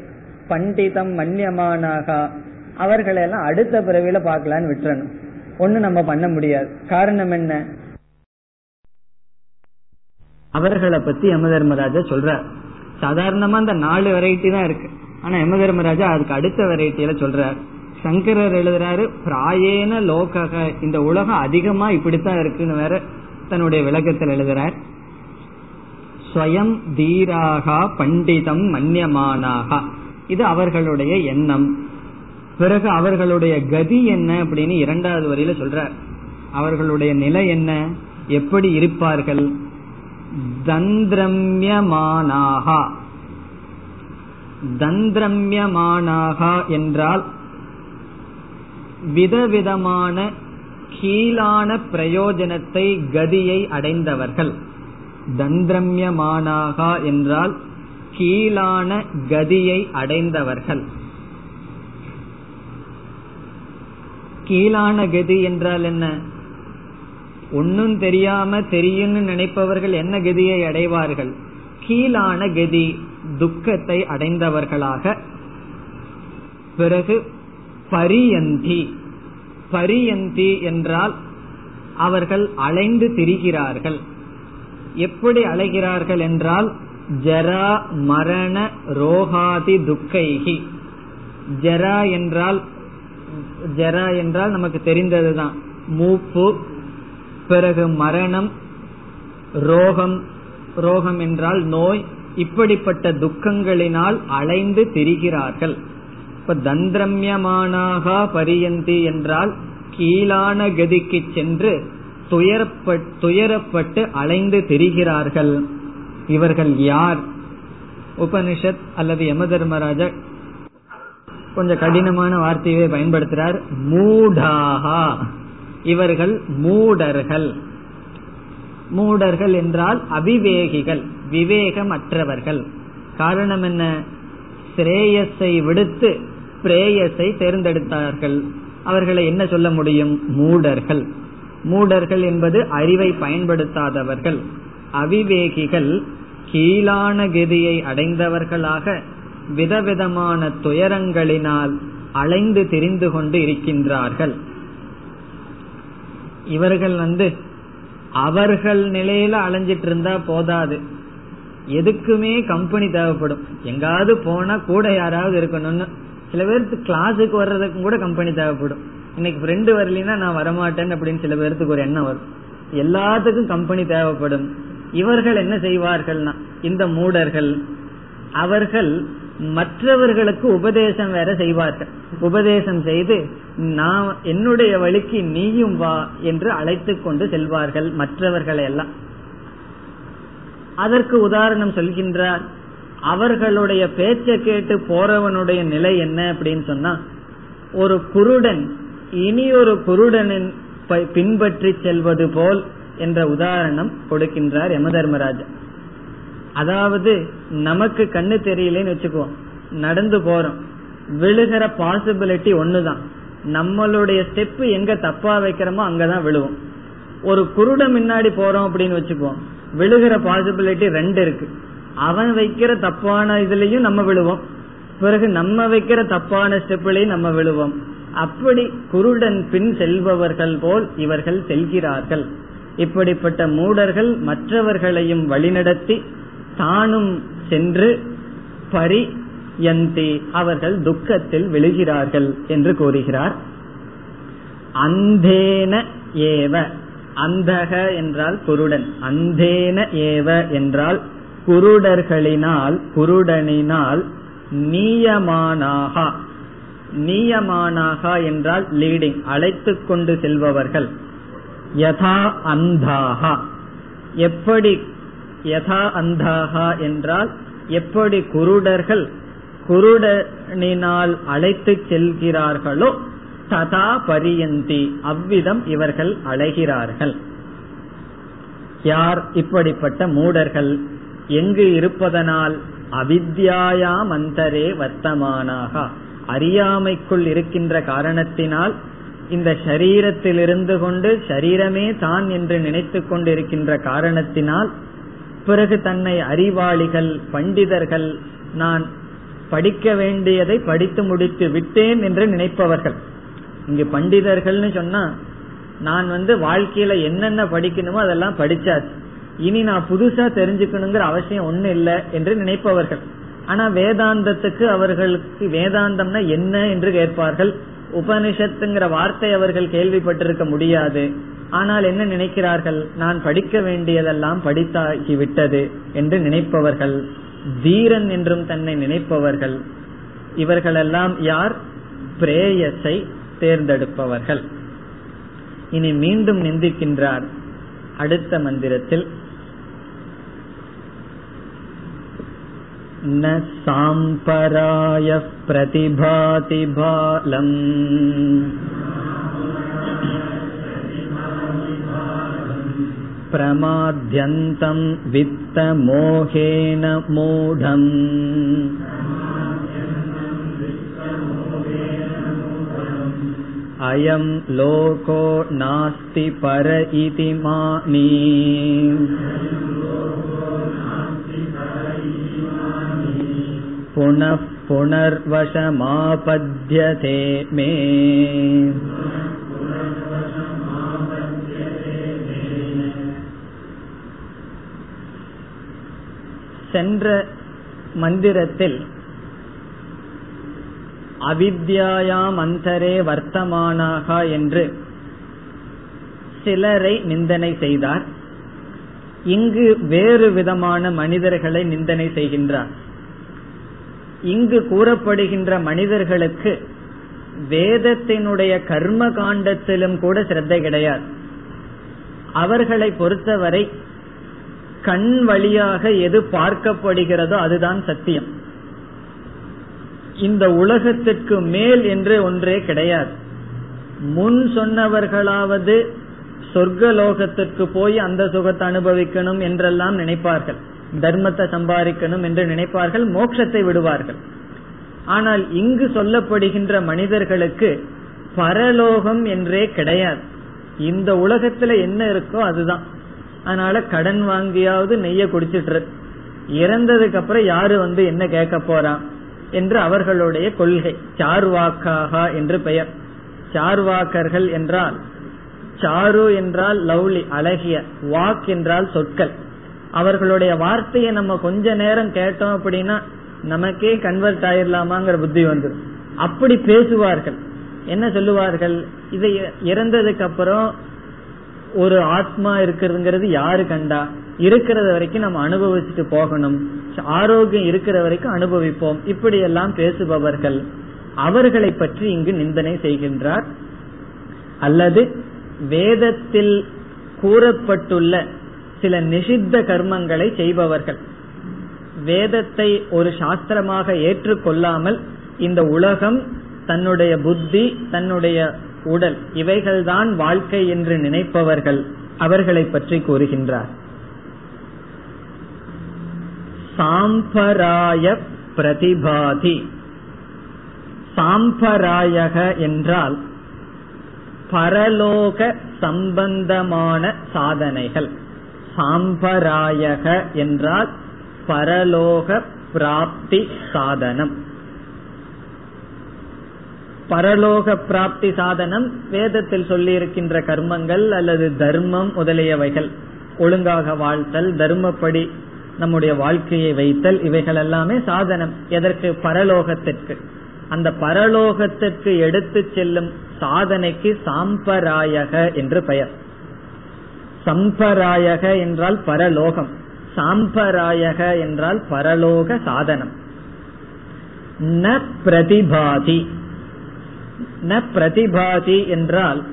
பண்டிதம் மன்யமானாக அவர்களெல்லாம் அடுத்த பிறவில பார்க்கலான்னு விட்டுறணும். ஒண்ணு நம்ம பண்ண முடியாது. காரணம் என்ன? அவர்களை பத்தி யம தர்மராஜா சொல்றார். சாதாரணமா அந்த நாலு வெரைட்டி தான் இருக்கு. ஆனா யம தர்மராஜா அதுக்கு அடுத்த வெரைட்டியில சொல்றார். சங்கரர் எழுதுறாரு பிராயேன லோகக இந்த உலகம் அதிகமா இப்படித்தான் இருக்குன்னு வேற தன்னுடைய விளக்கத்தில் எழுதுறார். ஸ்வயம் தீராகா பண்டிதம் மன்யமானாகா. இது அவர்களுடைய எண்ணம். பிறகு அவர்களுடைய கதி என்ன அப்படின்னு இரண்டாவது வரியில சொல்றார். அவர்களுடைய நிலை என்ன? எப்படி இருப்பார்கள்? தந்திரம்யமானாகா. தந்திரம்யமானாகா என்றால் விதவிதமான கீழான பிரயோஜனத்தை கதியை அடைந்தவர்கள். தந்திரம்யமானாகா என்றால் கீழான கதியை அடைந்தவர்கள். கீழான கதி என்றால் என்ன? ஒன்னும் தெரியாம தெரியும்னு நினைப்பவர்கள் என்ன கதியை அடைவார்கள்? கீழான கதி துக்கத்தை அடைந்தவர்களாக. பிறகு பரியந்தி. பரியந்தி என்றால் அவர்கள் அலைந்து திரிகிறார்கள். எப்படி அலைகிறார்கள் என்றால் ஜரா மரண ரோகாதி துக்கைகி ஜரா என்றால் ஜரா என்றால் நமக்கு தெரிந்ததுதான். மூப்பு பிறகு மரணம் ரோகம் ரோகம் என்றால் நோய் இப்படிப்பட்ட துக்கங்களினால் அலைந்து திரிகிறார்கள். இப்ப தந்திரம்யமானாக பரியந்தி என்றால் கீழான கதிக்கு சென்று துயரப்பட்டு அலைந்து திரிகிறார்கள். இவர்கள் யார்? உபனிஷத் அல்லது யம தர்மராஜா கொஞ்சம் கடினமான வார்த்தையை பயன்படுத்துறார். மூடாகா. இவர்கள் மூடர்கள். மூடர்கள் என்றால் அவிவேகிகள் விவேகமற்றவர்கள். காரணம் என்ன? ஸ்ரேயஸை விடுத்து பிரேயஸை தேர்ந்தெடுத்தார்கள். அவர்களை என்ன சொல்ல முடியும்? மூடர்கள். மூடர்கள் என்பது அறிவை பயன்படுத்தாதவர்கள். அவிவேகிகள் கீழான கதியை அடைந்தவர்களாக விதவிதமான துயரங்களினால் அலைந்து திரிந்து கொண்டு இருக்கின்றார்கள். இவர்கள் வந்து அவர்கள் நிலையில அலைஞ்சிட்டு இருந்தா போதாது. எதுக்குமே கம்பெனி தேவைப்படும். எங்காவது போனா கூட யாராவது இருக்கணும்னு. சில பேருக்கு கிளாஸுக்கு வர்றதுக்கும் கூட கம்பெனி தேவைப்படும். இன்னைக்கு ஃப்ரெண்டு வரலன்னா நான் வரமாட்டேன் அப்படின்னு சில பேர்த்துக்கு ஒரு எண்ணம் வரும். எல்லாத்துக்கும் கம்பெனி தேவைப்படும். இவர்கள் என்ன செய்வார்கள்னா இந்த மூடர்கள் அவர்கள் மற்றவர்களுக்கு உபதேசம் வேற செய்வார்கள். உபதேசம் செய்து நான் என்னுடைய வழிக்கு நீயும் வா என்று அழைத்து கொண்டு செல்வார்கள் மற்றவர்களை எல்லாம். அதற்கு உதாரணம் சொல்கின்றார் அவர்களுடைய பேச்சை கேட்டு போறவனுடைய நிலை என்ன அப்படின்னு சொன்னா ஒரு குருடன் இனி ஒரு குருடனின் பின்பற்றி செல்வது போல் என்ற உதாரணம் கொடுக்கின்றார் யமதர்மராஜா அதாவது நமக்கு கண்ணு தெரியலன்னு வச்சுக்குவோம் நடந்து போறோம். விழுகிற பாசிபிலிட்டி ஒண்ணுதான். நம்மளுடைய ஸ்டெப் எங்க தப்பா வைக்கிறோமோ அங்கதான் விழுவோம். ஒரு குருட முன்னாடி போறோம் அப்படின்னு வச்சுக்குவோம் விழுகிற பாசிபிலிட்டி ரெண்டு இருக்கு. அவன் வைக்கிற தப்பான இதுலயும் நம்ம விழுவோம். பிறகு நம்ம வைக்கிற தப்பான ஸ்டெப்லயும் நம்ம விழுவோம். அப்படி குருடன் பின் செல்பவர்கள் போல் இவர்கள் செல்கிறார்கள். இப்படிப்பட்ட மூடர்கள் மற்றவர்களையும் வழிநடத்தி தானும் சென்று பரி யந்தி அவர்கள் துக்கத்தில் விழுகிறார்கள் என்று கூறுகிறார். அந்தேன ஏவ அந்தக என்றால் குருடன். அந்தேன ஏவ என்றால் குருடர்களினால் குருடனினால் நீயமானாக. நீயமானாக என்றால் லீடிங் அழைத்து கொண்டு செல்பவர்கள். யதா அந்தாகா எப்படி யதா அந்தாகா என்றால் எப்படி குருடர்கள் குருடனினால் அழைத்து செல்கிறார்களோ ததா பரியந்தி அவ்விதம் இவர்கள் அழைகிறார்கள். யார் இப்படிப்பட்ட மூடர்கள்? எங்கு இருப்பதனால் அவித்யாயாம் அந்தரே வர்த்தமானாக. அறியாமைக்குள் இருக்கின்ற காரணத்தினால் இந்த சரீரத்தில் இருந்து கொண்டு சரீரமே தான் என்று நினைத்து கொண்டிருக்கின்ற காரணத்தினால் பிறகு தன்னை அறிவாளிகள் பண்டிதர்கள் நான் படிக்க வேண்டியதை படித்து முடித்து விட்டேன் என்று நினைப்பவர்கள். இங்கு பண்டிதர்கள்னு சொன்னா நான் வந்து வாழ்க்கையில என்னென்ன படிக்கணுமோ அதெல்லாம் படிச்சாச்சு. இனி நான் புதுசா தெரிஞ்சுக்கணுங்கிற அவசியம் ஒண்ணு இல்லை என்று நினைப்பவர்கள். ஆனா வேதாந்தத்துக்கு அவர்களுக்கு வேதாந்தம்னா என்ன என்று கேட்பார்கள். உபனிஷத்துங்கிற வார்த்தை அவர்கள் கேள்விப்பட்டிருக்க முடியாது. ஆனால் என்ன நினைக்கிறார்கள் நான் படிக்க வேண்டியதெல்லாம் படித்தாகி விட்டது என்று நினைப்பவர்கள் தீரன் என்றும் தன்னை நினைப்பவர்கள் இவர்களெல்லாம் யார் பிரேயஸை தேர்ந்தெடுப்பவர்கள் இனி மீண்டும் நிந்திக்கின்றார் அடுத்த மந்திரத்தில் न साम्परायः प्रतिभाति बालम् प्रमाद्यन्तं वित्तमोहेन मूढम् अयं लोको नास्ति पर इति मानी पुनः पुनर्वशमापद्यते मे சென்ற மந்திரத்தில் அவித்யாயாம் அந்தரே வர்த்தமானாக என்று சிலரை நிந்தனை செய்தார். இங்கு வேறு விதமான மனிதர்களை நிந்தனை செய்கின்றார். இங்கு கூறப்படுகின்ற மனிதர்களுக்கு வேதத்தினுடைய கர்ம காண்டத்திலும் கூட சிரத்தை கிடையாது. அவர்களை பொறுத்தவரை கண் வழியாக எது பார்க்கப்படுகிறதோ அதுதான் சத்தியம். இந்த உலகத்திற்கு மேல் என்று ஒன்றே கிடையாது. முன் சொன்னவர்களாவது சொர்க்கலோகத்திற்கு போய் அந்த சுகத்தை அனுபவிக்கணும் என்றெல்லாம் நினைப்பார்கள். தர்மத்தை சம்பாதிக்கணும் என்று நினைப்பார்கள் மோட்சத்தை விடுவார்கள். ஆனால் இங்கு சொல்லப்படுகின்ற மனிதர்களுக்கு பரலோகம் என்றே கிடையாது. இந்த உலகத்துல என்ன இருக்கோ அதுதான். அதனால கடன் வாங்கியாவது நெய்ய குடிச்சிட்டு இறந்ததுக்கு அப்புறம் யாரு வந்து என்ன கேட்க போறான் என்று அவர்களுடைய கொள்கை. சார்வாக்காகா என்று பெயர். சார்வாக்கர்கள் என்றால் சாரு என்றால் லவ்லி அழகிய வாக் என்றால் சொற்கள். அவர்களுடைய வார்த்தையை நம்ம கொஞ்ச நேரம் கேட்டோம் அப்படின்னா நமக்கே கன்வெர்ட் ஆயிரலாமாங்கிற புத்தி வந்துடும் அப்படி பேசுவார்கள். என்ன சொல்லுவார்கள்? இதை இறந்ததுக்கு அப்புறம் ஒரு ஆத்மா இருக்கிறதுங்கிறது யாரு கண்டா? இருக்கிறத வரைக்கும் நம்ம அனுபவிச்சுட்டு போகணும். ஆரோக்கியம் இருக்கிற வரைக்கும் அனுபவிப்போம். இப்படி எல்லாம் பேசுபவர்கள். அவர்களை பற்றி இங்கு நிந்தனை செய்கின்றார். அல்லது வேதத்தில் கூறப்பட்டுள்ள சில நிஷித்த கர்மங்களை செய்பவர்கள். வேதத்தை ஒரு சாஸ்திரமாக ஏற்றுக்கொள்ளாமல் இந்த உலகம் தன்னுடைய புத்தி தன்னுடைய உடல். இவைகள்தான் வாழ்க்கை என்று நினைப்பவர்கள் அவர்களை பற்றி கூறுகின்றார். சாம்பராய பிரதிபாதி. சாம்பராயக என்றால் பரலோக சம்பந்தமான சாதனைகள். சாம்பராயக என்றால் பரலோக பிராப்தி சாதனம். பரலோக பிராப்தி சாதனம் வேதத்தில் சொல்லி இருக்கின்ற கர்மங்கள் அல்லது தர்மம் முதலியவைகள். ஒழுங்காக வாழ்த்தல் தர்மப்படி நம்முடைய வாழ்க்கையை வைத்தல் இவைகள் எல்லாமே சாதனம். எதற்கு? பரலோகத்திற்கு. அந்த பரலோகத்திற்கு எடுத்து செல்லும் சாதனைக்கு சாம்பராயக என்று பெயர். சம்பராயக என்றால் பரலோகம். சாம்பராயக என்றால் பரலோக சாதனம். ந பிரதிபாதி. ந பிரதிபாதி என்றால்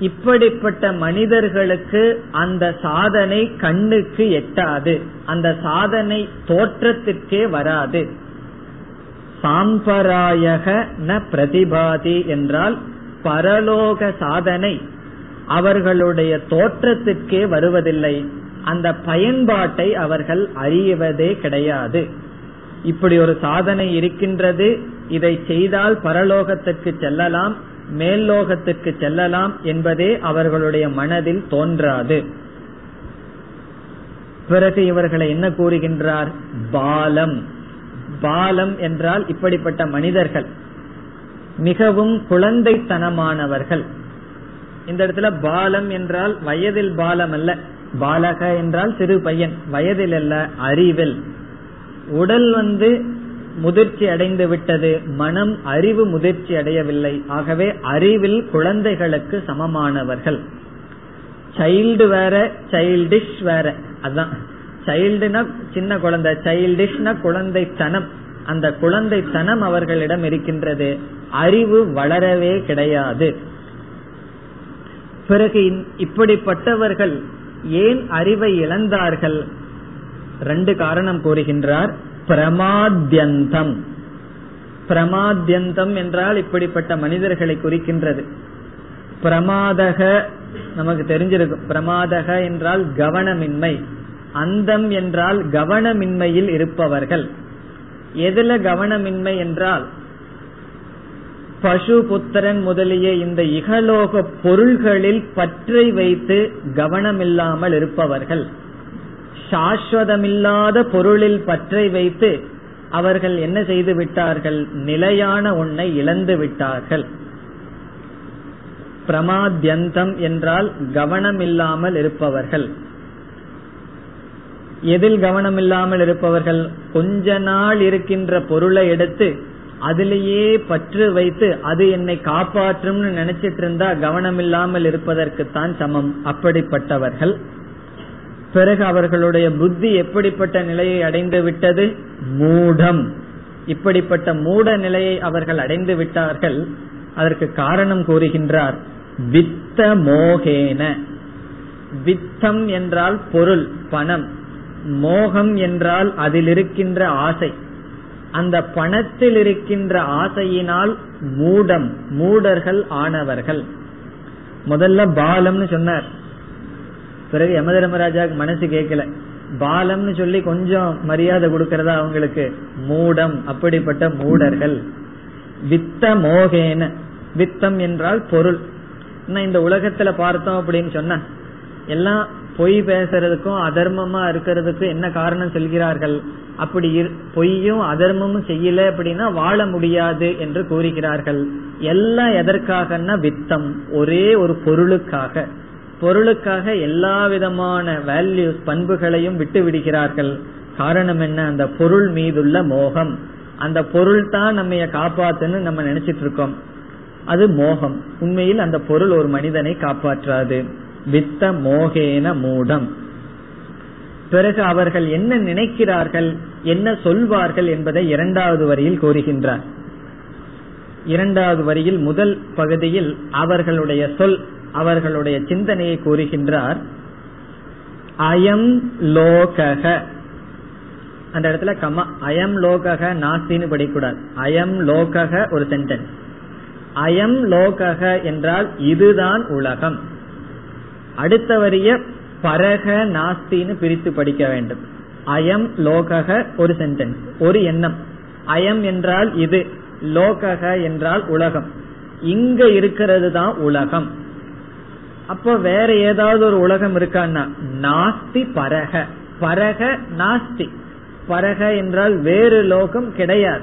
இப்படிப்பட்ட மனிதர்களுக்கு அந்த சாதனை கண்ணுக்கு எட்டாது அந்த சாதனை தோற்றத்திற்கே வராது. சாம்பராயக ந பிரதிபாதி என்றால் பரலோக சாதனை அவர்களுடைய தோற்றத்திற்கே வருவதில்லை அந்த பயன்பாட்டை அவர்கள் அறிவதே கிடையாது. இப்படி ஒரு சாதனை இருக்கின்றது. இதை செய்தால் பரலோகத்திற்கு செல்லலாம் மேல்லோகத்திற்கு செல்லலாம் என்பதே அவர்களுடைய மனதில் தோன்றாது. பிறகு இவர்களை என்ன கூறுகின்றார்? பாலம். பாலம் என்றால் இப்படிப்பட்ட மனிதர்கள். மிகவும் குழந்தைத்தனமானவர்கள். இந்த இடத்துல பாலம் என்றால் வயதில் பாலம் அல்ல பாலக என்றால் சிறு பையன். வயதில் அல்ல அறிவில். உடல் வந்து முதிர்ச்சி அடைந்து விட்டது மனம் அறிவு முதிர்ச்சி அடையவில்லை. ஆகவே அறிவில் குழந்தைகளுக்கு சமமானவர்கள். சைல்டு வேற சைல்டிஷ் வேற. அதான். சைல்டுனா சின்ன குழந்தை சைல்டிஷ்னா குழந்தைத்தனம். அந்த குழந்தைத்தனம் அவர்களிடம் இருக்கின்றது. அறிவு வளரவே கிடையாது. பிறகு இப்படிப்பட்டவர்கள் ஏன் அறிவை இழந்தார்கள்? ரெண்டு காரணம் கூறுகின்றார். பிரமாத்யந்தம். பிரமாத்யந்தம் என்றால் இப்படிப்பட்ட மனிதர்களை குறிக்கின்றது. பிரமாதக நமக்கு தெரிஞ்சிருக்கும். பிரமாதக என்றால் கவனமின்மை. அந்தம் என்றால் கவனமின்மையில் இருப்பவர்கள். எதுல கவனமின்மை என்றால் பசு புத்திரன் முதலிய இந்த இகலோக பொருள்களில் பற்றை வைத்து கவனமில்லாமல் இருப்பவர்கள். சாஸ்வதமில்லாத பொருளில் பற்றை வைத்து அவர்கள் என்ன செய்து விட்டார்கள்? நிலையான ஒன்றை இழந்து விட்டார்கள். பிரமாத்யந்தம் என்றால் கவனம் இல்லாமல் இருப்பவர்கள். எதில் கவனம் இல்லாமல் இருப்பவர்கள்? கொஞ்ச நாள் இருக்கின்ற பொருளை எடுத்து அதிலேயே பற்று வைத்து அது என்னை காப்பாற்றும்னு நினைச்சிட்டு இருந்தா கவனம் இல்லாமல் இருப்பதற்குத்தான் சமம். அப்படிப்பட்டவர்கள். பிறகு அவர்களுடைய புத்தி எப்படிப்பட்ட நிலையை அடைந்து விட்டது? மூடம். இப்படிப்பட்ட மூட நிலையை அவர்கள் அடைந்து விட்டார்கள். அதற்கு காரணம் கூறுகின்றார். வித்த மோகேன. வித்தம் என்றால் பொருள் பணம். மோகம் என்றால் அதில் இருக்கின்ற ஆசை. அந்த பணத்தில் இருக்கின்ற ஆசையினால் மூடம் மூடர்கள் ஆனவர்கள். முதல்ல பாலம்னு சொன்னார். பிறகு யமதர்மராஜாவுக்கு மனசு கேட்கல. பாலம்னு சொல்லி கொஞ்சம் மரியாதை கொடுக்கறதா அவங்களுக்கு? மூடம் அப்படிப்பட்ட மூடர்கள். வித்த மோகேன. வித்தம் என்றால் பொருள். இந்த உலகத்துல பார்த்தோம் அப்படின்னு சொன்ன எல்லாம் பொய் பேசுறதுக்கும் அதர்மமா இருக்கிறதுக்கும் என்ன காரணம் சொல்கிறார்கள்? அப்படி பொய்யும் அதர்மமும் செய்யல அப்படின்னா வாழ முடியாது என்று கூறுகிறார்கள். எல்லாம் எதற்காகன்னா வித்தம். ஒரே ஒரு பொருளுக்காக. பொருளுக்காக எல்லா விதமான வேல்யூஸ் பண்புகளையும் விட்டு விடுகிறார்கள் காரணம் என்ன? அந்த பொருள் மீதுள்ள மோகம். அந்த பொருள் தான் நம்ம காப்பாத்துன்னு நம்ம நினைச்சிட்டு இருக்கோம் அது மோகம். உண்மையில் அந்த பொருள் ஒரு மனிதனை காப்பாற்றாது. வித்த மோகேன மூடம். பிறகு அவர்கள் என்ன நினைக்கிறார்கள்? என்ன சொல்வார்கள் என்பதை இரண்டாவது வரியில் கூறுகின்றார். இரண்டாவது வரியில் முதல் பகுதியில் அவர்களுடைய சொல் அவர்களுடைய சிந்தனையை கூறுகின்றார் அயம் லோகக அந்த இடத்துல கமா அயம் லோகக நாஸ்தின்னு படிக்கூடாது. அயம் லோகக ஒரு சென்டென்ஸ் அயம் லோகக என்றால் இதுதான் உலகம். அடுத்த வரிய பரக நாஸ்தின்னு பிரித்து படிக்க வேண்டும். அயம் லோகக ஒரு சென்டென்ஸ் ஒரு எண்ணம். அயம் என்றால் இது. லோகக என்றால் உலகம். இங்க இருக்கிறது தான் உலகம். அப்போ வேற ஏதாவது ஒரு உலகம் இருக்கான்னா நாஸ்தி பரக. பரக நாஸ்தி. பரக என்றால் வேறு லோகம் கிடையாது.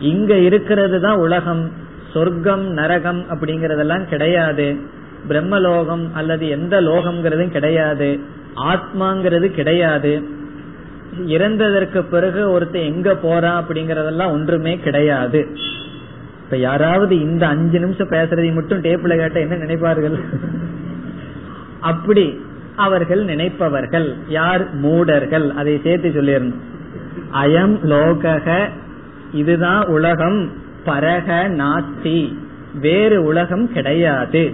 இங்க இருக்கிறது தான் உலகம். சொர்க்கம் நரகம் அப்படிங்கறதெல்லாம் கிடையாது. பிரம்மலோகம் அல்லது எந்த லோகம்ங்கிறதும் கிடையாது. ஆத்மாங்கிறது கிடையாது. இறந்ததற்கு பிறகு ஒருத்தர் எங்க போறா அப்படிங்கறதெல்லாம் ஒன்றுமே கிடையாது. இப்ப யாராவது இந்த அஞ்சு நிமிஷம் பேசுறதை மட்டும் டேப்ல கேட்ட என்ன நினைப்பார்கள்? அப்படி அவர்கள் நினைப்பவர்கள். யார்? மூடர்கள். அதை சேர்த்து சொல்லியிருந்தோம் அயம் லோகக இதுதான் உலகம். பரக நாஸ்தி வேறு உலகம் கிடையாது.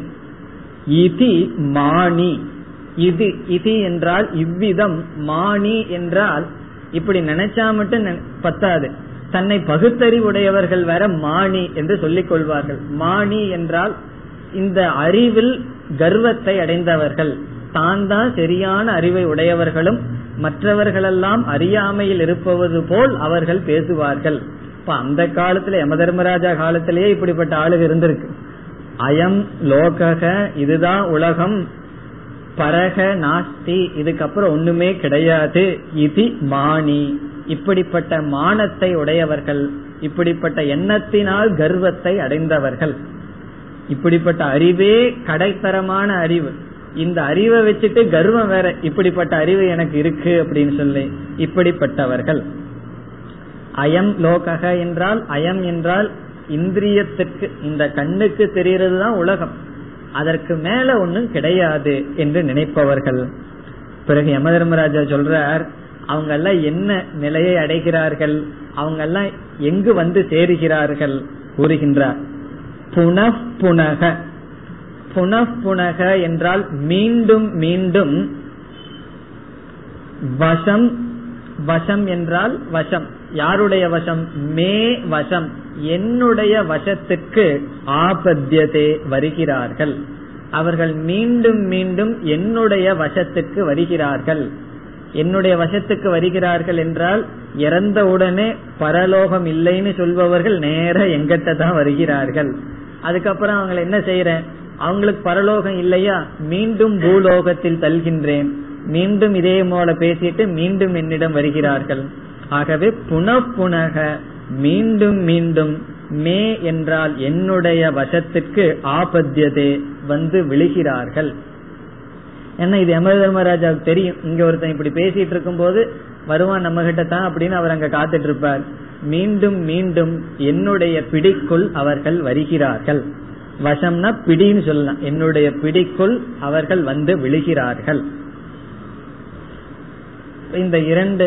இதி மாணி. இது இது என்றால் இவ்விதம். மாணி என்றால் இப்படி நினைச்சா மட்டும் பத்தாது. தன்னை பகுத்தறிவுடையவர்கள் வேற மாணி என்று சொல்லிக் கொள்வார்கள். மாணி என்றால் இந்த அறிவில் கர்வத்தை அடைந்தவர்கள். தான் தான் சரியான அறிவை உடையவர்களும் மற்றவர்களெல்லாம் அறியாமையில் இருப்பது போல் அவர்கள் பேசுவார்கள். இப்ப அந்த காலத்துல யம தர்மராஜா காலத்திலேயே இப்படிப்பட்ட ஆளுக இருந்திருக்கு. அயம் லோகக இதுதான் உலகம். பரக நாஸ்தி இதுக்கப்புறம் ஒண்ணுமே கிடையாது. இது மானி. இப்படிப்பட்ட மானத்தை உடையவர்கள் இப்படிப்பட்ட எண்ணத்தினால் கர்வத்தை அடைந்தவர்கள். இப்படிப்பட்ட அறிவே கடைத்தரமான அறிவு. இந்த அறிவை வச்சுட்டு கர்வம் வேற இப்படிப்பட்ட அறிவு எனக்கு இருக்கு அப்படின்னு சொல்லி இப்படிப்பட்டவர்கள். அயம் லோகக என்றால் அயம் என்றால் இந்திரியத்திற்கு இந்த கண்ணுக்கு தெரிகிறது தான் உலகம். அதற்கு மேல ஒன்னும் கிடையாது என்று நினைப்பவர்கள். பிறகு யம தர்மராஜா சொல்றார் அவங்க எல்லாம் என்ன நிலையை அடைகிறார்கள்? அவங்க எல்லாம் எங்கு வந்து சேருகிறார்கள்? கூறுகின்றார். புனப்புனக. புனப்புனக என்றால் மீண்டும் மீண்டும் வசம் வசம் என்றால் வசம். யாருடைய வசம்? மே வசம். என்னுடைய வசத்துக்கு ஆபத்தியதே வருகிறார்கள். அவர்கள் மீண்டும் மீண்டும் என்னுடைய வசத்துக்கு வருகிறார்கள். என்னுடைய வசத்துக்கு வருகிறார்கள் என்றால் இறந்தவுடனே பரலோகம் இல்லைன்னு சொல்பவர்கள் நேர எங்கிட்ட தான் வருகிறார்கள். அதுக்கப்புறம் அவங்களை என்ன செய்யறேன் அவங்களுக்கு பரலோகம் இல்லையா? மீண்டும் பூலோகத்தில் தல்கின்றேன் மீண்டும் இதே போல பேசிட்டு மீண்டும் என்னிடம் வருகிறார்கள். ஆகவே புனப்புனக மீண்டும் மீண்டும் மே என்றால் என்னுடைய வசத்துக்கு ஆபத்தியதே வந்து விழுகிறார்கள். ஏன்னா இது யம தர்மராஜாவுக்கு தெரியும்? இங்க ஒருத்தன் இப்படி பேசிட்டு இருக்கும் போது வருவான் நம்ம கிட்ட தான் அப்படின்னு அவர் அங்க காத்துட்டு இருப்பார் மீண்டும் மீண்டும் என்னுடைய பிடிக்குள் அவர்கள் வருகிறார்கள். வசம்னா பிடின்னு சொல்லலாம். என்னுடைய பிடிக்குள் அவர்கள் வந்து விழுகிறார்கள். இந்த இரண்டு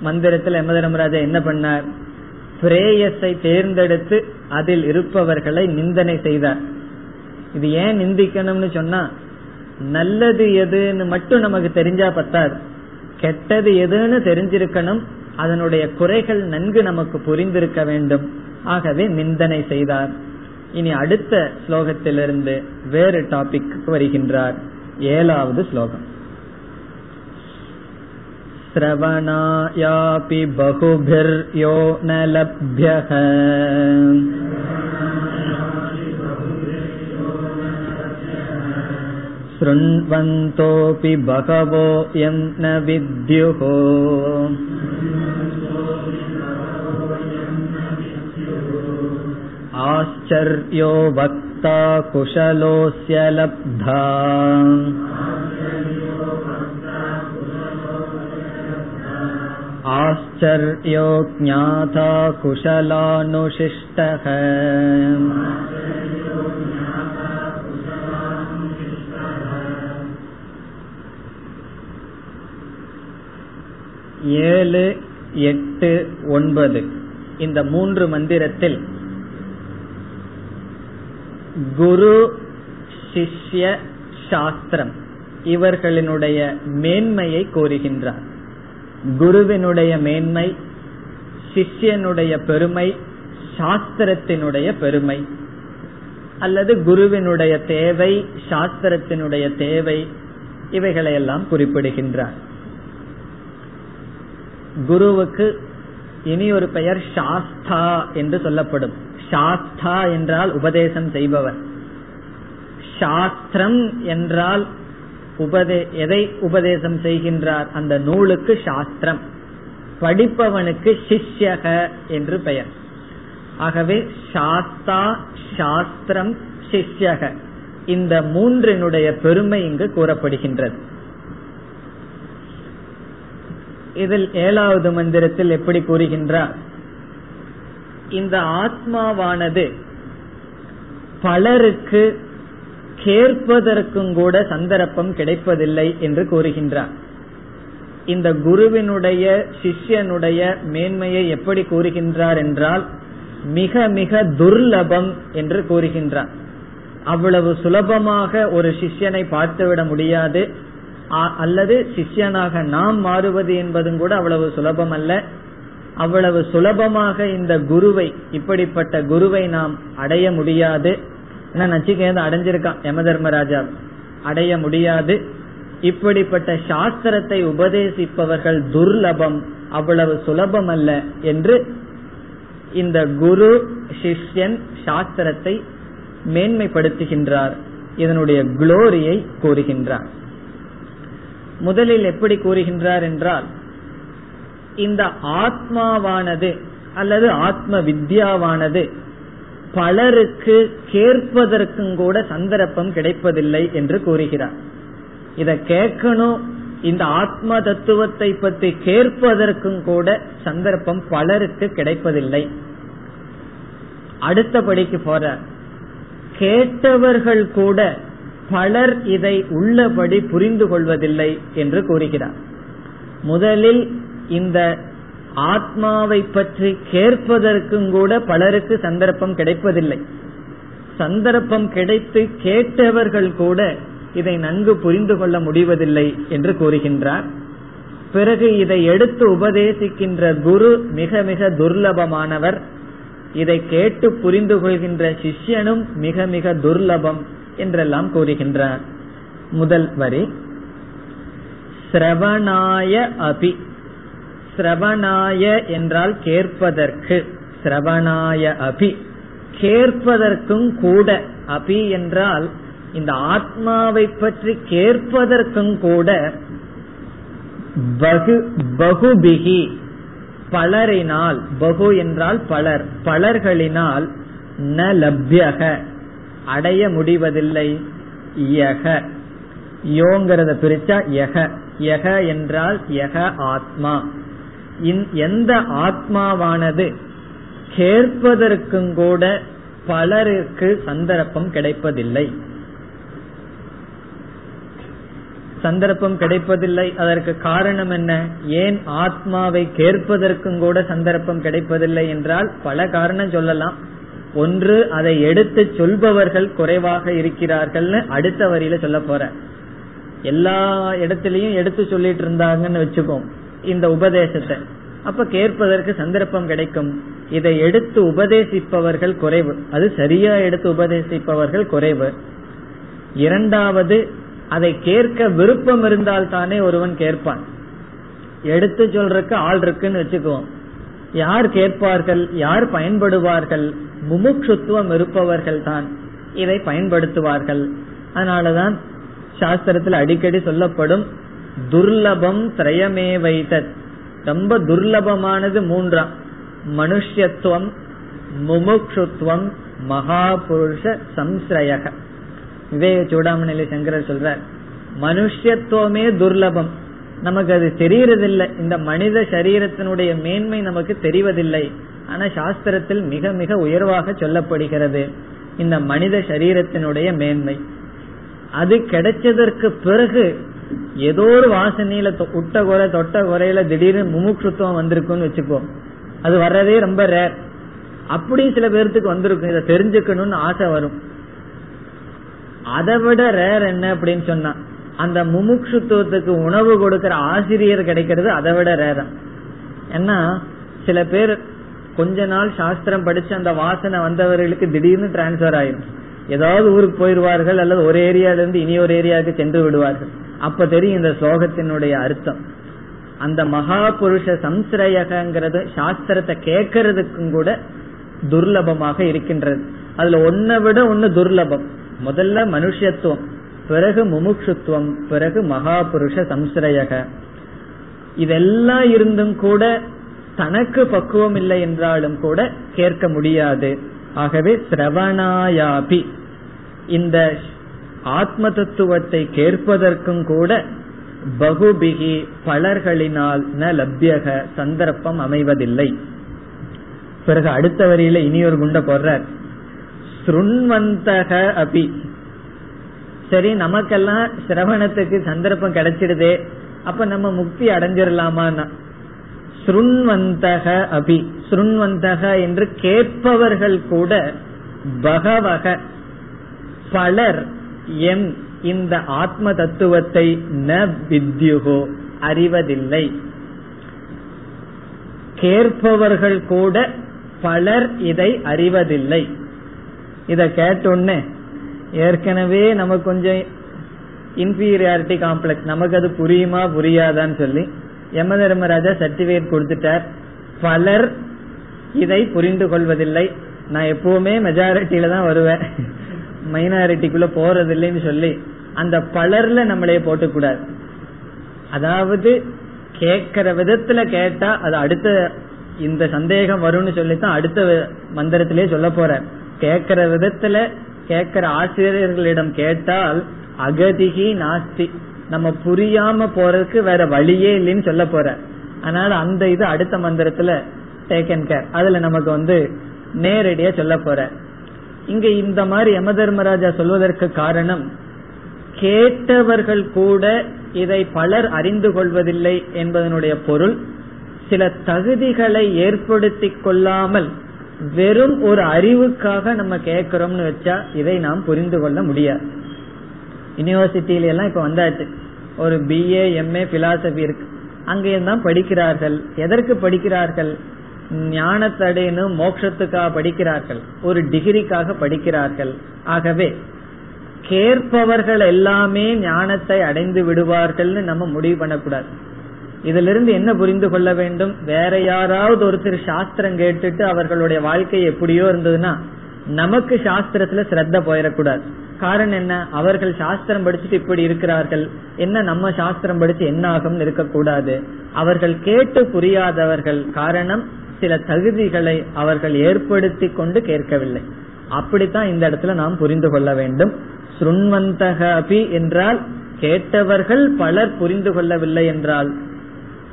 மந்திரத்தில் யம தர்மராஜா என்ன பண்ணார்? பிரேயஸை தேர்ந்தெடுத்து அதில் இருப்பவர்களை நிந்தனை செய்தார். இது ஏன் நிந்திக்கணும்னு சொன்னா நல்லது எதுன்னு மட்டும் நமக்கு தெரிஞ்சா பத்தாது கெட்டது எதுன்னு தெரிஞ்சிருக்கணும் அதனுடைய குறைகள் நன்கு நமக்கு புரிந்திருக்க வேண்டும் ஆகவே நிந்தனை செய்தார் இனி அடுத்த ஸ்லோகத்திலிருந்து வேறு டாபிக் வருகின்றார் ஏழாவது ஸ்லோகம் श्रवणायापि बहुभिर्यो न लभ्यः शृण्वन्तोऽपि बहवो यं न विद्युः आश्चर्यो वक्ता कुशलोऽस्य लब्धा आश्चर्यो ज्ञाता कुशलानुशिष्टः ஏழு எட்டு ஒன்பது. இந்த மூன்று மந்திரத்தில் குரு சிஷ்ய சாஸ்திரம் இவர்களினுடைய மேன்மையை கோருகின்றார் குருவினுடைய மேன்மை சிஷ்யனுடைய பெருமை சாஸ்திரத்தினுடைய பெருமை அல்லது குருவினுடைய தேவை சாஸ்திரத்தினுடைய தேவை இவைகளையெல்லாம் குறிப்பிடுகின்றார். குருவுக்கு இனி ஒரு பெயர் சாஸ்தா என்று சொல்லப்படும். சாஸ்தா என்றால் உபதேசம் செய்பவர். சாஸ்திரம் என்றால் உபதே எதை உபதேசம் செய்கின்றார்? அந்த நூலுக்கு சாஸ்திரம் படிப்பவனுக்கு சிஷ்யக என்று பெயர். ஆகவே சாஸ்தா சாஸ்திரம் சிஷ்யக. இந்த மூன்றினுடைய பெருமை இங்கு கூறப்படுகின்றது. இதில் ஏழாவது மந்திரத்தில் எப்படி கூறுகின்றார்? இந்த ஆத்மாவானது பலருக்கு கேட்பதற்கும் கூட சந்தர்ப்பம் கிடைப்பதில்லை என்று கூறுகின்றார். இந்த குருவினுடைய சிஷ்யனுடைய மேன்மையை எப்படி கூறுகின்றார் என்றால் மிக மிக துர்லபம் என்று கூறுகின்றார். அவ்வளவு சுலபமாக ஒரு சிஷ்யனை பார்த்துவிட முடியாது. அல்லது சிஷ்யனாக நாம் மாறுவது என்பதும் கூட அவ்வளவு சுலபம் அல்ல அவ்வளவு சுலபமாக இந்த குருவை இப்படிப்பட்ட குருவை நாம் அடைய முடியாது. ஏன்னா நச்சிகேத அடைஞ்சிருக்கான் யம தர்மராஜா அடைய முடியாது. இப்படிப்பட்ட சாஸ்திரத்தை உபதேசிப்பவர்கள் துர்லபம் அவ்வளவு சுலபம் அல்ல என்று இந்த குரு சிஷ்யன் சாஸ்திரத்தை மேன்மைப்படுத்துகின்றார். இதனுடைய குளோரியை கூறுகின்றார். முதலில் எப்படி கூறுகின்றார் என்றால் இந்த ஆத்மாவானது அல்லது ஆத்ம வித்யாவானது பலருக்கு கேட்பதற்கும் கூட சந்தர்ப்பம் கிடைப்பதில்லை என்று கூறுகிறார். இதை கேட்கணும் இந்த ஆத்ம தத்துவத்தை பற்றி கேட்பதற்கும் கூட சந்தர்ப்பம் பலருக்கு கிடைப்பதில்லை. அடுத்தபடிக்கு போற கேட்டவர்கள் கூட பலர் இதை உள்ளபடி புரிந்து கொள்வதில்லை என்று கூறுகிறார். முதலில் இந்த ஆத்மாவை பற்றி கேட்பதற்கும் கூட பலருக்கு சந்தர்ப்பம் கிடைப்பதில்லை. சந்தர்ப்பம் கிடைத்து கேட்டவர்கள் கூட இதை நன்கு புரிந்து கொள்ள முடிவதில்லை என்று கூறுகின்றார். பிறகு இதை எடுத்து உபதேசிக்கின்ற குரு மிக மிக துர்லபமானவர். இதை கேட்டு புரிந்து கொள்கின்ற சிஷ்யனும் மிக மிக துர்லபம். என்றெல்லாம் கூறுகின்றார். முதல் வரி சிரவணாய அபி சிரவணாய என்றால் கேட்பதற்கு சிரவணாய அபி கேட்பதற்கும் கூட அபி என்றால் இந்த ஆத்மாவை பற்றி கேட்பதற்கும் கூட பகு பகுபிகி பலரினால் பகு என்றால் பலர் பலர்களினால் ந லப்யக அடைய முடிவதில்லை. யக. யோங்கிறத பிரிச்சா யக. யக என்றால் யக ஆத்மா. எந்த ஆத்மாவானது கேட்பதற்கும் கூட பலருக்கு சந்தர்ப்பம் கிடைப்பதில்லை. சந்தர்ப்பம் கிடைப்பதில்லை. அதற்கு காரணம் என்ன? ஏன் ஆத்மாவை கேட்பதற்கும் கூட சந்தர்ப்பம் கிடைப்பதில்லை என்றால் பல காரணம் சொல்லலாம். ஒன்று அதை எடுத்து சொல்பவர்கள் குறைவாக இருக்கிறார்கள்னு அடுத்த வரியில சொல்ல போற. எல்லா இடத்திலையும் எடுத்து சொல்லிட்டு இருந்தாங்கன்னு வச்சுக்கோம் இந்த உபதேசத்தை. அப்ப கேட்பதற்கு சந்தர்ப்பம் கிடைக்கும். இதை எடுத்து உபதேசிப்பவர்கள் குறைவு. அது சரியா எடுத்து உபதேசிப்பவர்கள் குறைவு. இரண்டாவது அதை கேட்க விருப்பம் இருந்தால் தானே ஒருவன் கேட்பான். எடுத்து சொல்றதுக்கு ஆள் இருக்குன்னு வச்சுக்குவோம். யார் கேட்பார்கள்? யார் பயன்படுவார்கள்? முமுட்சுத்துவம் இருப்பவர்கள் தான் இதை பயன்படுத்துவார்கள். அதனாலதான் சாஸ்திரத்தில் அடிக்கடி சொல்லப்படும் துர்லபம் திரயமே வைத்தத் ரொம்ப துர்லபமானது மூன்றாம். மனுஷத்துவம் முமுட்சுத்துவம் மகாபுருஷ சம்ஸ்ரயக. விவேக சூடாமணில சங்கரர் சொல்றார் மனுஷத்துவமே துர்லபம். நமக்கு அது தெரியறதில்லை இந்த மனித சரீரத்தினுடைய மேன்மை நமக்கு தெரிவதில்லை. ஆனா சாஸ்திரத்தில் மிக மிக உயர்வாக சொல்லப்படுகிறது. இந்த மனித சரீரத்தினுடைய மேன்மை. அது கிடைச்சதற்கு பிறகு ஏதோ ஒரு வாசனையில உட்ட குறை தொட்ட குறையில திடீர்னு முமுட்சுத்துவம் வந்திருக்கும்னு வச்சுக்கோ. அது வர்றதே ரொம்ப ரேர் அப்படி சில பேர்த்துக்கு வந்திருக்கும். இதை தெரிஞ்சுக்கணும்னு ஆசை வரும். அதை விட ரேர் என்ன அப்படின்னு சொன்னா அந்த முமுட்சுத்துவத்துக்கு உணவு கொடுக்கிற ஆசிரியர் கிடைக்கிறது அதை விட ரேரம் ஏன்னா சில பேர் கொஞ்ச நாள் சாஸ்திரம் படிச்சு அந்த வாசனை வந்தவர்களுக்கு திடீர்னு டிரான்ஸ்பர் ஆயிடும் ஏதாவது ஊருக்கு போயிருவார்கள் அல்லது ஒரு ஏரியால இருந்து இனி ஒரு ஏரியாவுக்கு சென்று விடுவார்கள். அப்ப தெரியும் இந்த ஸ்லோகத்தினுடைய அர்த்தம். அந்த மகா புருஷ சம்சிரயகிறது சாஸ்திரத்தை கேட்கறதுக்கும் கூட துர்லபமாக இருக்கின்றது. அதுல ஒன்ன விட ஒன்னு துர்லபம். முதல்ல மனுஷத்துவம் பிறகு முமுட்சுத்துவம் பிறகு மகா புருஷ சம்சிரயக இதெல்லாம் இருந்தும் கூட தனக்கு பக்குவம் இல்லை என்றாலும் கூட கேட்க முடியாது. ஆகவே சிரவணாயாபி. இந்த ஆத்ம தத்துவத்தை கேட்பதற்கும் கூட பகுபிகி பலர்களினால் ந லப்யக சந்தர்ப்பம் அமைவதில்லை. பிறகு அடுத்த வரியில இனி ஒரு குண்ட போடுறார். ஸ்ருண்வந்தக அபி. சரி நமக்கெல்லாம் சிரவணத்துக்கு சந்தர்ப்பம் கிடைச்சிடுதே. அப்ப நம்ம முக்தி அடைஞ்சிடலாமா ஸ்ருண்வந்தக அபி. ஸ்ருண்வந்தக என்று கேட்பவர்கள் கூட பகவக. பலர் எம் இந்த ஆத்ம தத்துவத்தை ந வித்யுகோ அறிவதில்லை. கேட்பவர்கள் கூட பலர் இதை அறிவதில்லை. இத கேட்டோன்னு ஏற்கனவே நமக்கு கொஞ்சம் இன்பீரியாரிட்டி காம்ப்ளெக்ஸ் நமக்கு அது புரியுமா புரியாதான்னு சொல்லி யம தர்மராஜா சர்டிபிகேட் கொடுத்துட்டார். பலர் இதை புரிந்து கொள்வதில்லை. நான் எப்பவுமே மெஜாரிட்டியில தான் வருவேன். மைனாரிட்டிக்குள்ள போறதில்லைன்னு சொல்லி அந்த பலர்ல நம்மளே போட்டுக்கூடாது. அதாவது கேட்கிற விதத்துல கேட்டா அது அடுத்த இந்த சந்தேகம் வரும்னு சொல்லித்தான் அடுத்த மந்திரத்திலே சொல்ல போற கேட்கிற விதத்துல கேட்கிற ஆசிரியர்களிடம் கேட்டால் அகதிகி நாஸ்தி. நம்ம புரியாம போறதுக்கு வேற வழியே இல்லைன்னு சொல்ல போற. அதனால அந்த இது அடுத்த மந்திரத்துல டேக்கன் கேர் அதுல நமக்கு வந்து நேரடியா சொல்ல போற. இங்க இந்த மாதிரி யம தர்மராஜா சொல்வதற்கு காரணம் கேட்டவர்கள் கூட இதை பலர் அறிந்து கொள்வதில்லை என்பதனுடைய பொருள் சில தகுதிகளை ஏற்படுத்தி கொள்ளாமல் வெறும் ஒரு அறிவுக்காக நம்ம கேட்கிறோம்னு வச்சா இதை நாம் புரிந்து கொள்ள முடியாது. யூனிவர்சிட்டியில எல்லாம் இப்ப வந்தாச்சு. ஒரு பிஏ எம்ஏ பிலாசபி இருக்கு. அங்கேயும் தான் படிக்கிறார்கள். எதற்கு படிக்கிறார்கள்? ஞானத்தடைன்னு மோட்சத்துக்காக படிக்கிறார்கள். ஒரு டிகிரிக்காக படிக்கிறார்கள். ஆகவே கேட்பவர்கள் எல்லாமே ஞானத்தை அடைந்து விடுவார்கள்னு நம்ம முடிவு பண்ணக்கூடாது. இதுல இருந்து என்ன புரிந்து கொள்ள வேண்டும்? வேற யாராவது ஒருத்தர் சாஸ்திரம் கேட்டுட்டு அவர்களுடைய வாழ்க்கை எப்படியோ இருந்ததுன்னா நமக்கு சாஸ்திரத்துல சிரத்த போயிடக்கூடாது. காரணம் என்ன? அவர்கள் சாஸ்திரம் படிச்சுட்டு இப்படி இருக்கிறார்கள். என்ன நம்ம சாஸ்திரம் படிச்சு என்ன ஆகும்னு இருக்கக்கூடாது. அவர்கள் கேட்டு புரியாதவர்கள் காரணம் சில தகுதிகளை அவர்கள் ஏற்படுத்தி கொண்டு கேட்கவில்லை. அப்படித்தான் இந்த இடத்துல நாம் புரிந்து கொள்ள வேண்டும். சுண்வந்தகபி அபி என்றால் கேட்டவர்கள் பலர் புரிந்து கொள்ளவில்லை என்றால்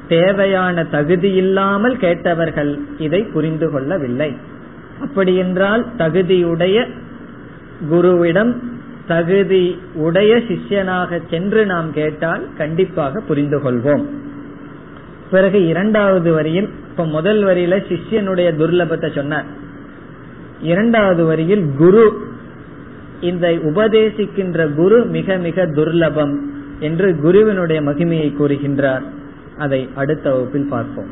தேவையான தகுதி இல்லாமல் கேட்டவர்கள் இதை புரிந்து கொள்ளவில்லை. அப்படி என்றால் தகுதியுடைய குருவிடம் தகுதி உடைய சிஷ்யனாக சென்று நாம் கேட்டால் கண்டிப்பாக புரிந்து கொள்வோம் பிறகு இரண்டாவது வரியில் இப்ப முதல் வரியில சிஷ்யனுடைய துர்லபத்தை சொன்னார். இரண்டாவது வரியில் குரு இந்த உபதேசிக்கின்ற குரு மிக மிக துர்லபம் என்று குருவினுடைய மகிமையை கூறுகின்றார். அதை அடுத்த வகுப்பில் பார்ப்போம்.